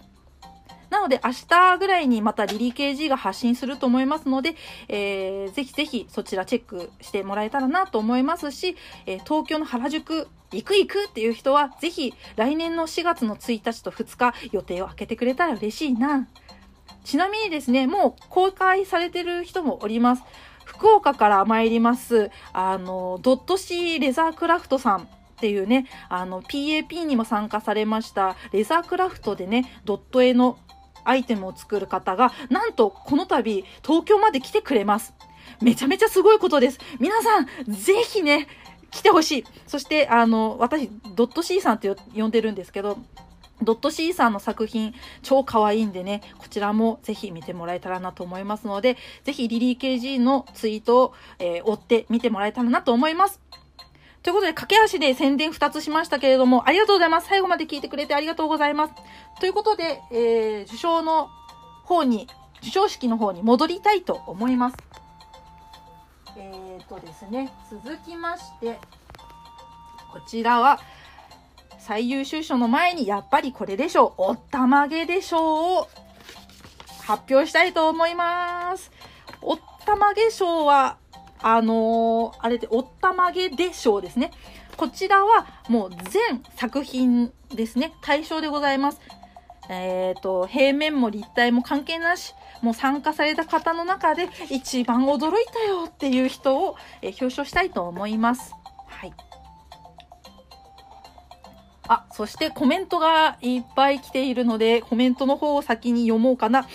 なので明日ぐらいにまたリリー KG が発信すると思いますので、えー、ぜひぜひそちらチェックしてもらえたらなと思いますし、えー、東京の原宿行く行くっていう人はぜひ来年の4月の1日と2日予定を空けてくれたら嬉しいな。ちなみにですね、もう公開されてる人もおります。福岡から参ります、あの、ドットシーレザークラフトさんっていうね、あの、PAP にも参加されました、レザークラフトでね、ドット絵のアイテムを作る方が、なんとこの度、東京まで来てくれます。めちゃめちゃすごいことです。皆さん、ぜひね、来てほしい。そして、あの、私、ドット C さんって呼んでるんですけど、ドット C さんの作品超可愛いんでね、こちらもぜひ見てもらえたらなと思いますので、ぜひリリー KG のツイートを、えー、追って見てもらえたらなと思います。ということで、駆け足で宣伝2つしましたけれども、ありがとうございます。最後まで聞いてくれてありがとうございます。ということで、えー、受賞の方に、受賞式の方に戻りたいと思います。えーとですね、続きまして、こちらは、最優秀賞の前にやっぱりこれでしょう。おったまげでしょうを発表したいと思います。おったまげ賞は、あのー、あれで、おったまげで賞ですね。こちらはもう全作品ですね。対象でございます。えっ、ー、と、平面も立体も関係なし、もう参加された方の中で一番驚いたよっていう人を、え、表彰したいと思います。はい。あ、そしてコメントがいっぱい来ているので、コメントの方を先に読もうかな。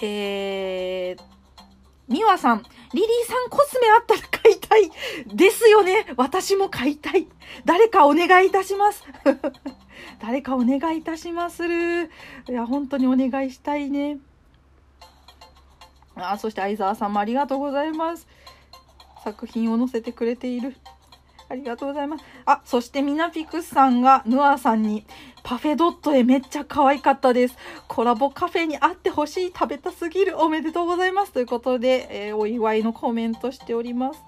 えー、ミワさん、リリーさんコスメあったら買いたい。ですよね。私も買いたい。誰かお願いいたします。誰かお願いいたしまする。いや、本当にお願いしたいね。あ、そして相沢さんもありがとうございます。作品を載せてくれている。ありがとうございます。あ、そしてミナピクスさんがヌアさんにパフェドットへめっちゃ可愛かったです。コラボカフェに会ってほしい。食べたすぎる。おめでとうございます。ということで、えー、お祝いのコメントしております。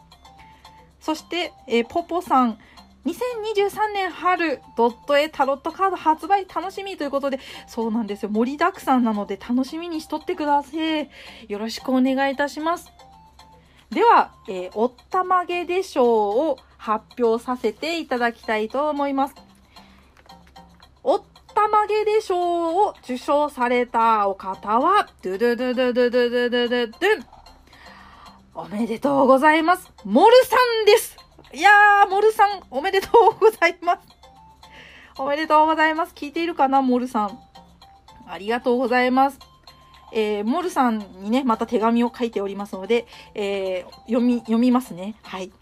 そして、えー、ポポさん。2023年春、ドットへタロットカード発売楽しみということで、そうなんですよ。盛りだくさんなので楽しみにしとってください。よろしくお願いいたします。では、えー、おったまげで賞を発表させていただきたいと思います。おったまげで賞を受賞されたお方は、ドゥドゥドゥドゥドゥドゥドゥドゥドゥドゥおめでとうございます。モルさんですいやー、モルさん、おめでとうございます。おめでとうございます。聞いているかな、モルさん。ありがとうございます。えー、モルさんにね、また手紙を書いておりますので、えー、読み、読みますね。はい。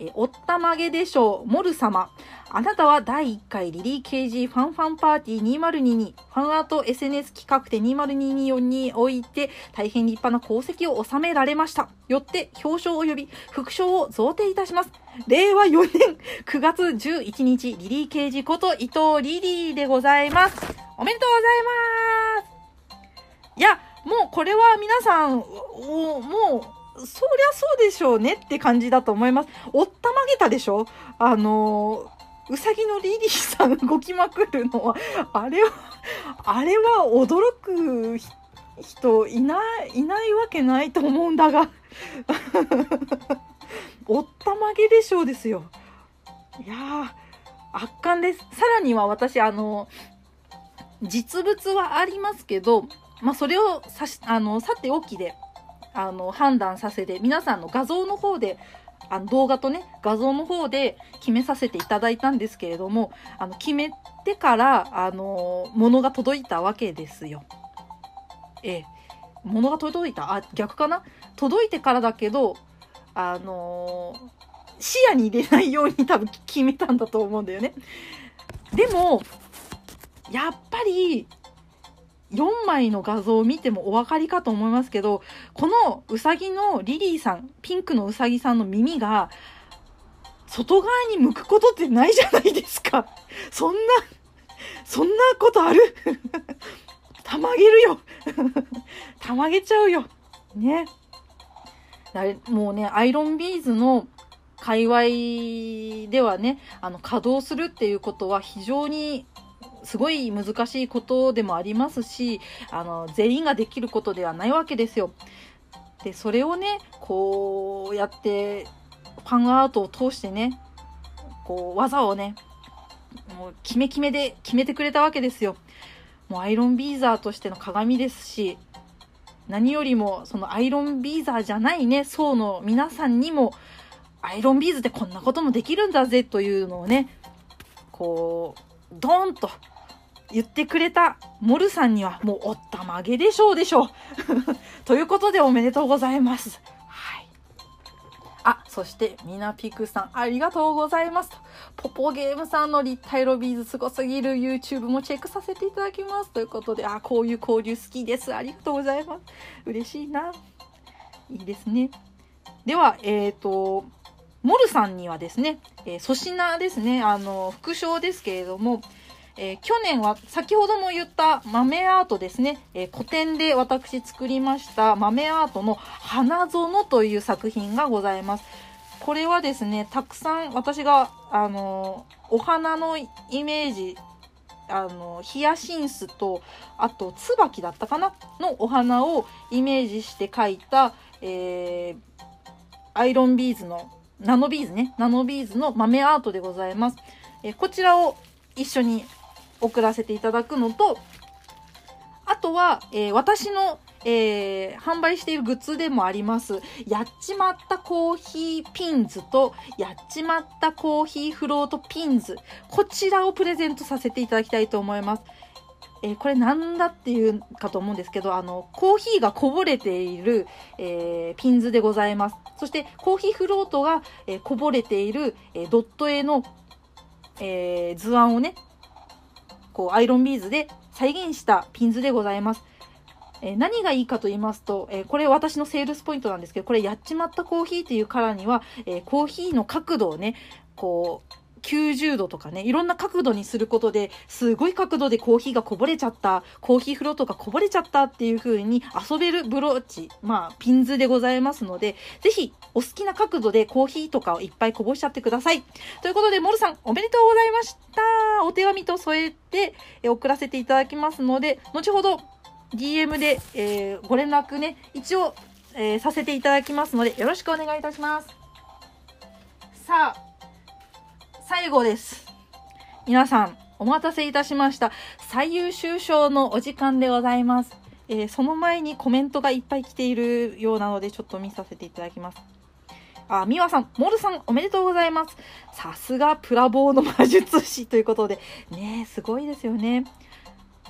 え、おったまげでしょう、モル様。あなたは第1回リリー KG ファンファンパーティー2022ファンアート SNS 企画展2022において大変立派な功績を収められました。よって表彰及び副賞を贈呈いたします。令和4年9月11日リリー KG こと伊藤リリーでございます。おめでとうございますいや、もうこれは皆さん、もう、そりゃそうでしょうねって感じだと思います。おったまげたでしょ？あのうさぎのリリーさん動きまくるのは、あれは、あれは驚く人いない、いないわけないと思うんだが。おったまげでしょうですよ。いやー、圧巻です。さらには私、あの、実物はありますけど、まあ、それをさし、あの、さておきで、あの、判断させて、皆さんの画像の方で、あの動画とね、画像の方で決めさせていただいたんですけれども、あの、決めてから、あの、物が届いたわけですよ。ええ。物が届いた？あ、逆かな？届いてからだけど、あの視野に入れないように多分決めたんだと思うんだよね。でも、やっぱり、4枚の画像を見てもお分かりかと思いますけど、このうさぎのリリーさん、ピンクのうさぎさんの耳が、外側に向くことってないじゃないですか。そんな、そんなことある？たまげるよ たまげちゃうよ。ね。もうね、アイロンビーズの界隈ではね、あの、稼働するっていうことは非常にすごい難しいことでもありますし、あの、全員ができることではないわけですよ。で、それをね、こうやって、ファンアートを通してね、こう、技をね、もう、キメキメで決めてくれたわけですよ。もう、アイロンビーザーとしての鏡ですし、何よりも、そのアイロンビーザーじゃないね、層の皆さんにも、アイロンビーズってこんなこともできるんだぜというのをね、こう、ドーンと言ってくれたモルさんにはもうおったまげでしょうでしょう。ということでおめでとうございます。はい。あ、そしてミナピクさんありがとうございます。ポポゲームさんの立体ロビーズすごすぎる YouTube もチェックさせていただきます。ということで、あ、こういう交流好きです。ありがとうございます。嬉しいな。いいですね。では、えっ、ー、と、モルさんにはですね、えー、粗品ですね、あの、副賞ですけれども、えー、去年は先ほども言った豆アートですね、えー、古典で私作りました豆アートの花園という作品がございます。これはですね、たくさん私が、あのお花のイメージ、あのヒヤシンスと、あと、椿だったかな？のお花をイメージして描いた、えー、アイロンビーズのナノビーズね、ナノビーズの豆アートでございます。えこちらを一緒に送らせていただくのと、あとは、えー、私の、えー、販売しているグッズでもあります、やっちまったコーヒーピンズと、やっちまったコーヒーフロートピンズ。こちらをプレゼントさせていただきたいと思います。えー、これなんだっていうかと思うんですけど、あの、コーヒーがこぼれている、えー、ピンズでございます。そして、コーヒーフロートが、えー、こぼれている、えドット絵の、え図案をね、こう、アイロンビーズで再現したピンズでございます。え何がいいかと言いますと、えこれ私のセールスポイントなんですけど、これやっちまったコーヒーっていうカラーには、えコーヒーの角度をね、こう、90度とかね、いろんな角度にすることで、すごい角度でコーヒーがこぼれちゃった、コーヒーフロートがこぼれちゃったっていう風に遊べるブローチ、まあ、ピンズでございますので、ぜひ、お好きな角度でコーヒーとかをいっぱいこぼしちゃってください。ということで、モルさん、おめでとうございました。お手紙と添えて、え送らせていただきますので、後ほど、DM で、えー、ご連絡ね、一応、えー、させていただきますので、よろしくお願いいたします。さあ、最後です。皆さん、お待たせいたしました。最優秀賞のお時間でございます。えー、その前にコメントがいっぱい来ているようなので、ちょっと見させていただきます。あ、みわさん、モルさん、おめでとうございます。さすがプラボーの魔術師ということで、ねすごいですよね。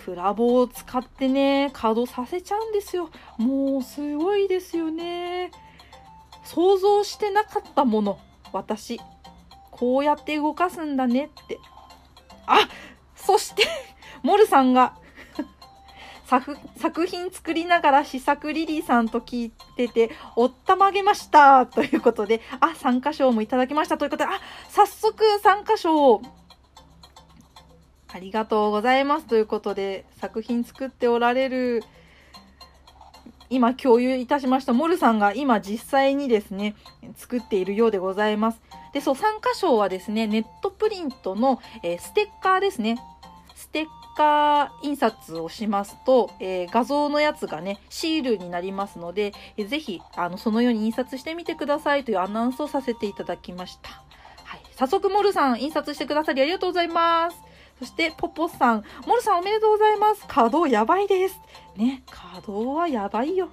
プラボを使ってね、稼働させちゃうんですよ。もう、すごいですよね。想像してなかったもの、私。こうやって動かすんだねって。あそして モルさんが 作作品作りながら試作リリーさんと聞いてて、おったまげましたということで、あ、参加賞もいただきましたということで、あ、早速参加賞ありがとうございますということで、作品作っておられる、今共有いたしました、モルさんが今実際にですね、作っているようでございます。で、そう、参加賞はですね、ネットプリントの、えー、ステッカーですね。ステッカー印刷をしますと、えー、画像のやつがね、シールになりますので、えー、ぜひ、あの、そのように印刷してみてくださいというアナウンスをさせていただきました。はい。早速、モルさん、印刷してくださりありがとうございます。そして、ポポさん、モルさんおめでとうございます。稼働やばいです。ね、稼働はやばいよ。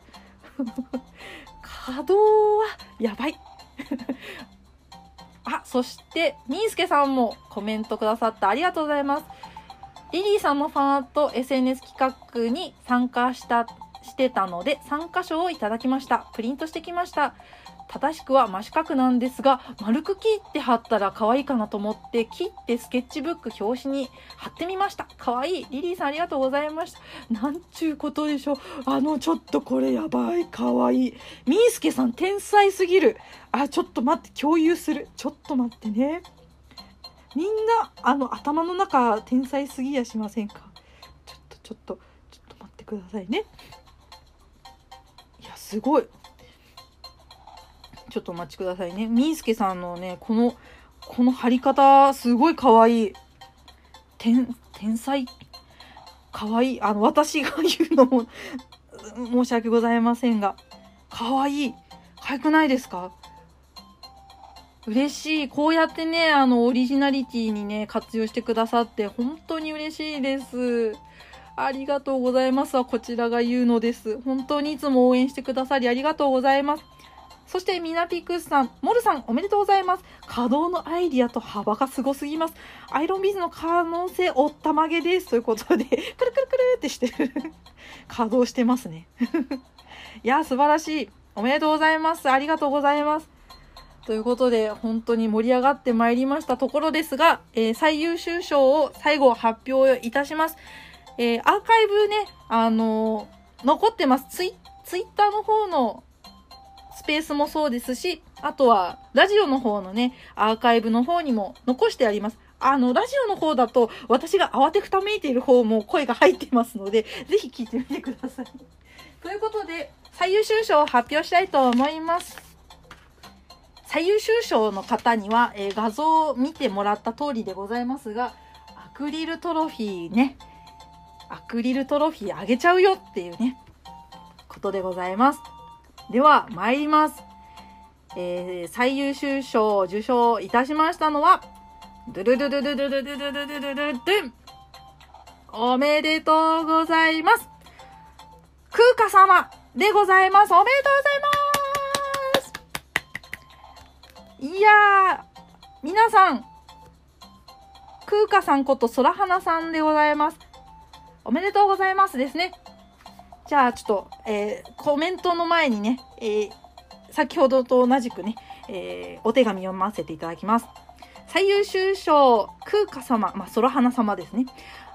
稼働はやばい。あ、そして、みーすけさんもコメントくださってありがとうございます。リリーさんのファンアート SNS 企画に参加した、してたので、参加賞をいただきました。プリントしてきました。正しくは真四角なんですが、丸く切って貼ったら可愛いかなと思って、切ってスケッチブック表紙に貼ってみました。可愛い。リリーさんありがとうございました。なんちゅうことでしょう。あの、ちょっとこれやばい。可愛い。みーすけさん天才すぎる。あ、ちょっと待って、共有する。ちょっと待ってね。みんな、あの、頭の中、天才すぎやしませんか？ちょっと、ちょっと、ちょっと待ってくださいね。いや、すごい。ちょっとお待ちくださいね。みーすけさんのね、この、この貼り方、すごい可愛い。天、天才？可愛い。あの、私が言うのも申し訳ございませんが、可愛い。可愛くないですか？嬉しい。こうやってね、あの、オリジナリティにね、活用してくださって、本当に嬉しいです。ありがとうございますは、こちらが言うのです。本当にいつも応援してくださりありがとうございます。そしてミナピクスさん、モルさんおめでとうございます。稼働のアイディアと幅がすごすぎます。アイロンビーズの可能性おったまげです。ということで、くるくるくるってしてる。稼働してますね。いや、素晴らしい。おめでとうございます。ありがとうございます。ということで、本当に盛り上がってまいりましたところですが、えー、最優秀賞を最後発表いたします。えー、アーカイブね、あのー、残ってます。ツイツイッターの方のスペースもそうですし、あとは、ラジオの方のね、アーカイブの方にも残してあります。あの、ラジオの方だと、私が慌てふためいている方も声が入ってますので、ぜひ聞いてみてください。ということで、最優秀賞を発表したいと思います。最優秀賞の方には、えー、画像を見てもらった通りでございますが、アクリルトロフィーね、アクリルトロフィーあげちゃうよっていうね、ことでございます。では、参ります。えー、最優秀賞を受賞いたしましたのは、ドゥルドゥドゥドゥドゥドゥドゥドゥドゥドゥドゥドゥおめでとうございます。空花様でございます。おめでとうございます。いやー、皆さん、空花さんこと空花さんでございます。おめでとうございますですね。じゃあ、ちょっと、えー、コメントの前にね、えー、先ほどと同じくね、えー、お手紙読ませていただきます。最優秀賞、空花様、まあ、空花様ですね。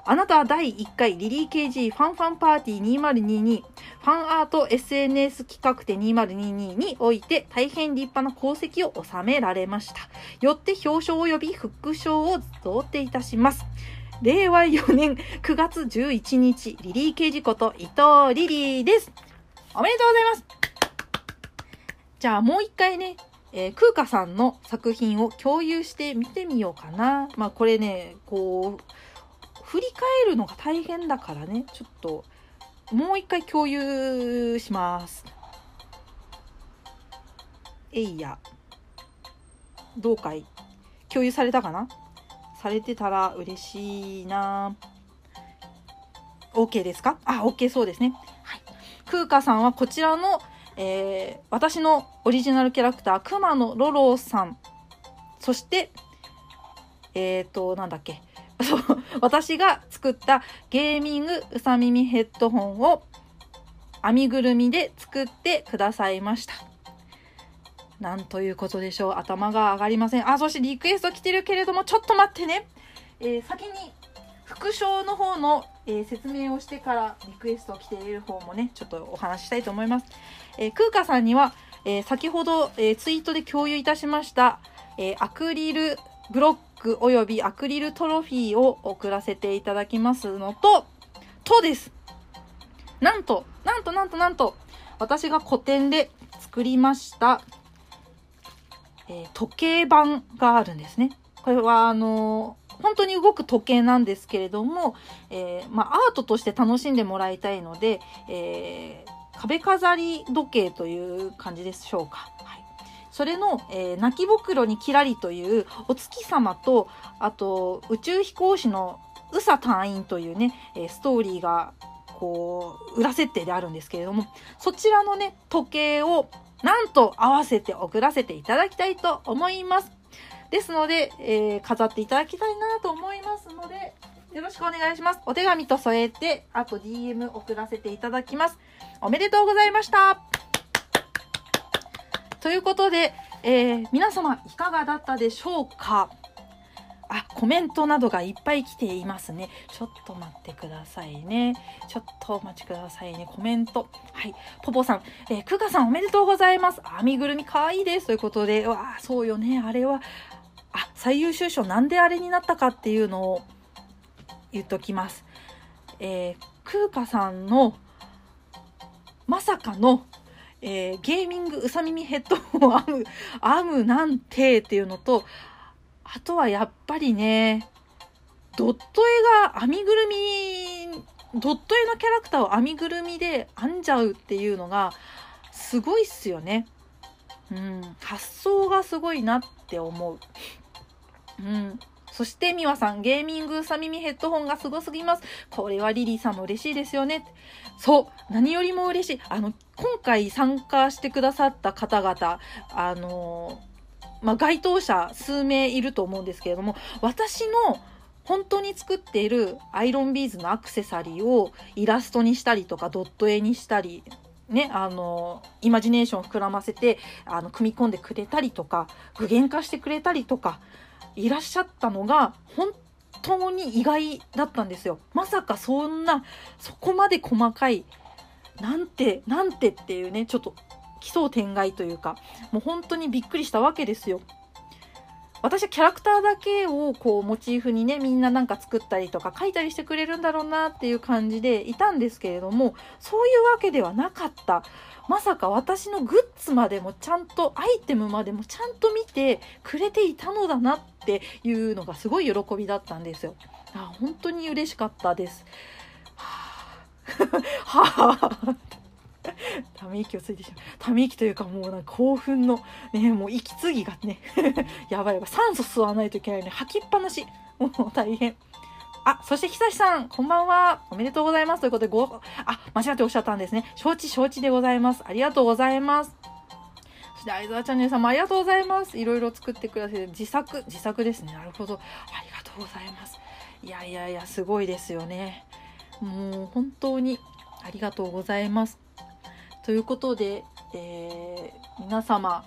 あなたは第1回リリー KG ファンファンパーティー2022ファンアート SNS 企画展2022において大変立派な功績を収められました。よって表彰及び副賞を贈呈いたします。令和4年9月11日、リリー刑事こと伊藤リリーです。おめでとうございます。じゃあもう一回ね、えー、空花さんの作品を共有して見てみようかな。まあこれね、こう、振り返るのが大変だからね、ちょっと、もう一回共有します。えいや。どうかい？共有されたかな？されてたら嬉しいな OK ですか？あ、OK そうですね。はい。空花さんはこちらの、えー、私のオリジナルキャラクター、熊野ロロさん。そして、えっ、ー、と、なんだっけ？そう、私が作ったゲーミングうさ耳ヘッドホンを編みぐるみで作ってくださいました。なんということでしょう。頭が上がりません。あ、そしてリクエスト来てるけれども、ちょっと待ってね。えー、先に副賞の方の、えー、説明をしてからリクエスト来ている方もね、ちょっとお話ししたいと思います。えー、空花さんには、え先ほど、えツイートで共有いたしました、えアクリルブロックおよびアクリルトロフィーを送らせていただきますのと、とです。なんと、なんとなんとなんと、私が個展で作りました、えー、時計盤があるんですね。これは、あの、本当に動く時計なんですけれども、えー、まあ、アートとして楽しんでもらいたいので、え壁飾り時計という感じでしょうか。はいそれの、えー、泣きぼくろにキラリというお月様と、あと宇宙飛行士の宇佐隊員というね、え、ストーリーがこう裏設定であるんですけれども、そちらのね、時計をなんと合わせて送らせていただきたいと思います。ですので、えー、飾っていただきたいなと思いますので、よろしくお願いします。お手紙と添えて、あと DM 送らせていただきます。おめでとうございました。ということで、えー、皆様いかがだったでしょうか？あ、コメントなどがいっぱい来ていますね。ちょっと待ってくださいね。ちょっとお待ちくださいね。コメント。はい。ポポさん、えー、クガさんおめでとうございます。編みぐるみかわいいです。ということで、わあ、そうよね。あれは、あ、最優秀賞なんであれになったかっていうのを言っときます。えー、クーカさんのまさかのえー、ゲーミングうさ耳ヘッドホンを編む、編むなんてっていうのと、あとはやっぱりね、ドット絵が編みぐるみ、ドット絵のキャラクターを編みぐるみで編んじゃうっていうのが、すごいっすよね。うん、発想がすごいなって思う。うん。そして、みわさん、ゲーミングうさ耳ヘッドホンがすごすぎます。これはリリーさんも嬉しいですよね。そう、何よりも嬉しい。あの、今回参加してくださった方々、あのまあ、該当者数名いると思うんですけれども、私の本当に作っているアイロンビーズのアクセサリーをイラストにしたりとか、ドット絵にしたり、ね、あの、イマジネーションを膨らませて、あの、組み込んでくれたりとか、具現化してくれたりとか、いらっしゃったのが本当に意外だったんですよ。まさかそんなそこまで細かいなんてなんてっていうねちょっと奇想天外というかもう本当にびっくりしたわけですよ。私はキャラクターだけをこうモチーフにねみんななんか作ったりとか書いたりしてくれるんだろうなっていう感じでいたんですけれどもそういうわけではなかったまさか私のグッズまでもちゃんとアイテムまでもちゃんと見てくれていたのだなっていうのがすごい喜びだったんですよ。あ本当に嬉しかったです。はあ ため息をついてしまう。ため息というかもうなんか興奮の、ね、もう息継ぎがね やばいやばい。酸素吸わないといけないね。吐きっぱなし。もう大変。あ、そして久志さん、こんばんは。おめでとうございます。ということで、ご、あ、間違っておっしゃったんですね。承知承知でございます。ありがとうございます。そして、相沢チャンネルさんもありがとうございます。いろいろ作ってくださって、自作、自作ですね。なるほど。ありがとうございます。いやいやいや、すごいですよね。もう本当にありがとうございます。ということで、えー、皆様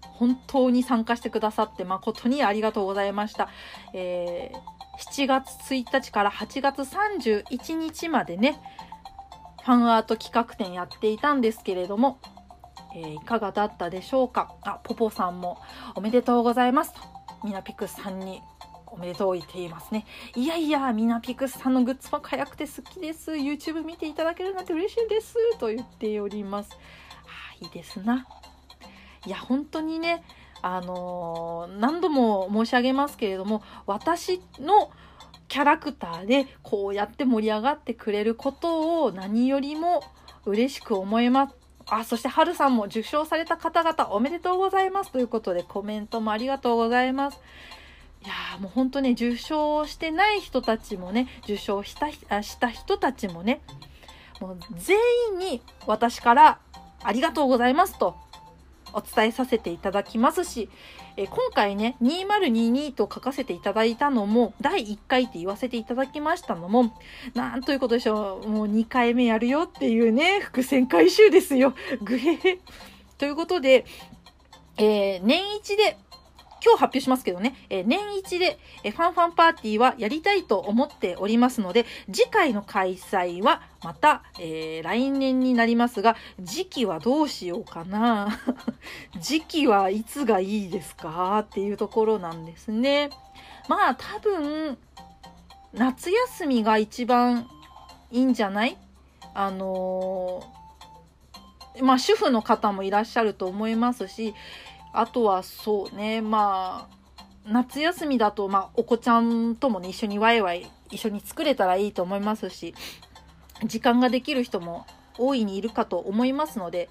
本当に参加してくださって誠にありがとうございました。えー、7月1日から8月31日までね、ファンアート企画展やっていたんですけれども、えー、いかがだったでしょうか？あ、ポポさんもおめでとうございますと、ミナピクスさんにおめでとう言っていますね。いやいや、ミナピクスさんのグッズも早くて好きです。YouTube 見ていただけるなんて嬉しいです。と言っております。はあ、いいですな。いや、本当にね、あのー、何度も申し上げますけれども、私のキャラクターでこうやって盛り上がってくれることを何よりも嬉しく思います。あ、そしてはるさんも受賞された方々おめでとうございますということでコメントもありがとうございます。いやもう本当ね、受賞してない人たちもね、受賞したあした人たちもね、もう全員に私からありがとうございますとお伝えさせていただきますし、え今回ね、2022と書かせていただいたのも、第1回って言わせていただきましたのも、なんということでしょう、もう2回目やるよっていうね、伏線回収ですよ。ぐへへ。ということで、えー、年一で今日発表しますけどね、えー、年一で、え、ファンファンパーティーはやりたいと思っておりますので、次回の開催はまた、えー、来年になりますが、時期はどうしようかな。時期はいつがいいですか？っていうところなんですね。まあ多分、夏休みが一番いいんじゃない？あのまあ主婦の方もいらっしゃると思いますし、あとはそうね、まあ、夏休みだと、まあ、お子ちゃんともね、一緒にワイワイ、一緒に作れたらいいと思いますし、時間ができる人も大いにいるかと思いますので、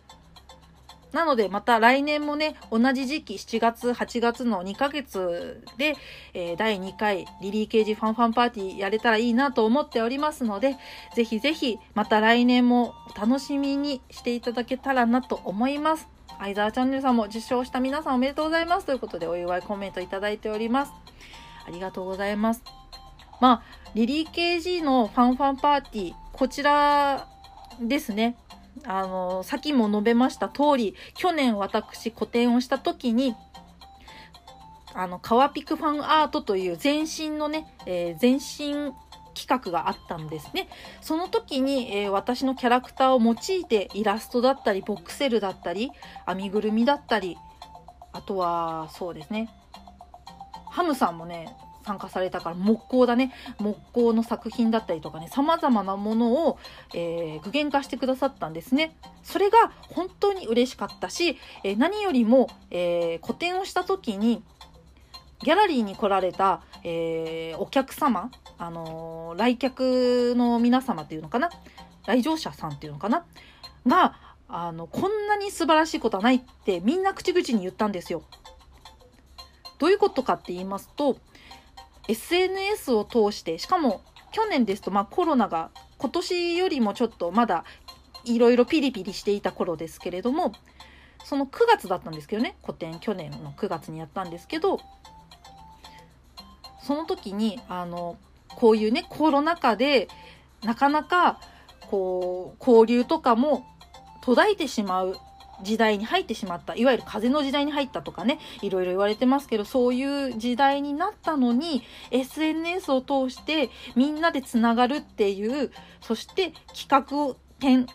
なので、また来年もね、同じ時期、7月、8月の2ヶ月で、えー、第2回リリーケージファンファンパーティーやれたらいいなと思っておりますので、ぜひぜひ、また来年も楽しみにしていただけたらなと思います。相沢チャンネルさんも受賞した皆さんおめでとうございますということでお祝いコメントいただいております。ありがとうございます。まあ、リリー KG のファンファンパーティー、こちらですね。あの、さっきも述べました通り、去年私個展をした時に、あの、カワピクファンアートという全身のね、えー、全身企画があったんですね。その時に、えー、私のキャラクターを用いてイラストだったり、ボックセルだったり、編みぐるみだったり、あとは、そうですね。ハムさんもね、参加されたから木工だね木工の作品だったりとかね様々なものを、えー、具現化してくださったんですねそれが本当に嬉しかったし、えー、何よりも、えー、個展をした時にギャラリーに来られた、えー、お客様、あのー、来客の皆様っていうのかな？来場者さんっていうのかな？が、あの、こんなに素晴らしいことはないってみんな口々に言ったんですよ。どういうことかって言いますと、SNS を通して、しかも去年ですと、まあコロナが今年よりもちょっとまだいろいろピリピリしていた頃ですけれども、その9月だったんですけどね、個展去年の9月にやったんですけど、その時にあのこういうねコロナ禍でなかなかこう交流とかも途絶えてしまう時代に入ってしまったいわゆる風の時代に入ったとかねいろいろ言われてますけどそういう時代になったのに SNS を通してみんなでつながるっていうそして企画を展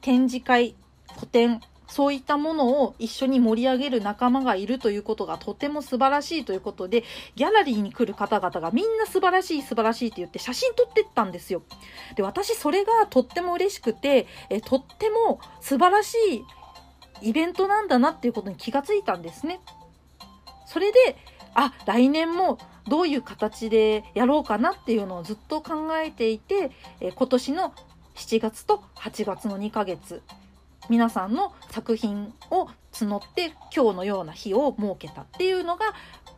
展示会個展そういったものを一緒に盛り上げる仲間がいるということがとても素晴らしいということで、ギャラリーに来る方々がみんな素晴らしい素晴らしいって言って写真撮ってったんですよ。で、私それがとっても嬉しくて、えとっても素晴らしいイベントなんだなっていうことに気がついたんですね。それで、あ、来年もどういう形でやろうかなっていうのをずっと考えていて、え今年の7月と8月の2ヶ月、皆さんの作品を募って今日のような日を設けたっていうのが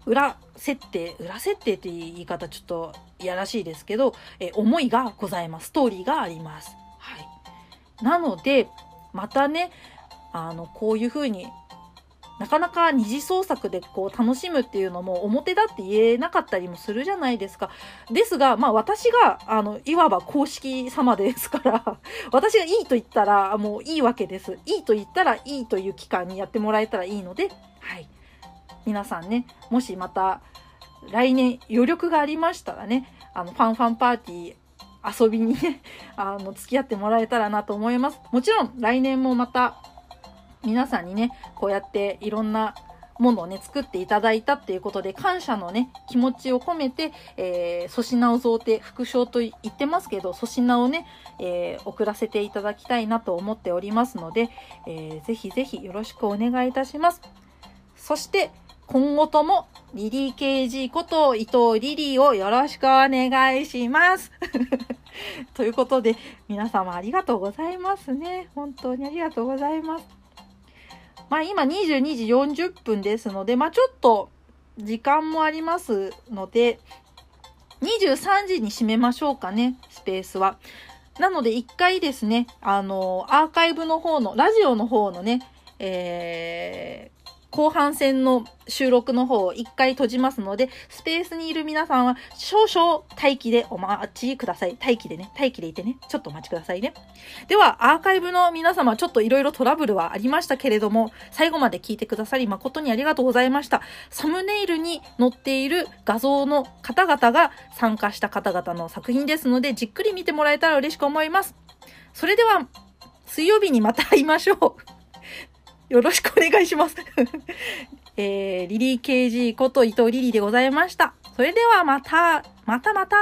裏設定裏設定っていう言い方ちょっといやらしいですけど、え思いがございますストーリーがあります。はい、なのでまたねあのこういうふうになかなか二次創作でこう楽しむっていうのも表だって言えなかったりもするじゃないですか。ですが、まあ私が、あの、いわば公式様ですから、私がいいと言ったらもういいわけです。いいと言ったらいいという期間にやってもらえたらいいので、はい。皆さんね、もしまた来年余力がありましたらね、あの、ファンファンパーティー遊びにね、あの、付き合ってもらえたらなと思います。もちろん来年もまた皆さんにね、こうやっていろんなものをね、作っていただいたっていうことで、感謝のね、気持ちを込めて、えー、粗品を贈呈、副賞と言ってますけど、粗品をね、えー、送らせていただきたいなと思っておりますので、えー、ぜひぜひよろしくお願いいたします。そして、今後とも、リリー KG こと伊藤リリーをよろしくお願いします。ということで、皆様ありがとうございますね。本当にありがとうございます。まあ今22時40分ですので、まあちょっと時間もありますので、23時に閉めましょうかね、スペースは。なので一回ですね、あの、アーカイブの方の、ラジオの方のね、え後半戦の収録の方を一回閉じますので、スペースにいる皆さんは少々待機でお待ちください。待機でね、待機でいてね、ちょっとお待ちくださいね。では、アーカイブの皆様、ちょっといろいろトラブルはありましたけれども、最後まで聞いてくださり誠にありがとうございました。サムネイルに載っている画像の方々が参加した方々の作品ですので、じっくり見てもらえたら嬉しく思います。それでは、水曜日にまた会いましょう。よろしくお願いします えー、リリー KG こと伊藤リリーでございました。それではまた、またまた。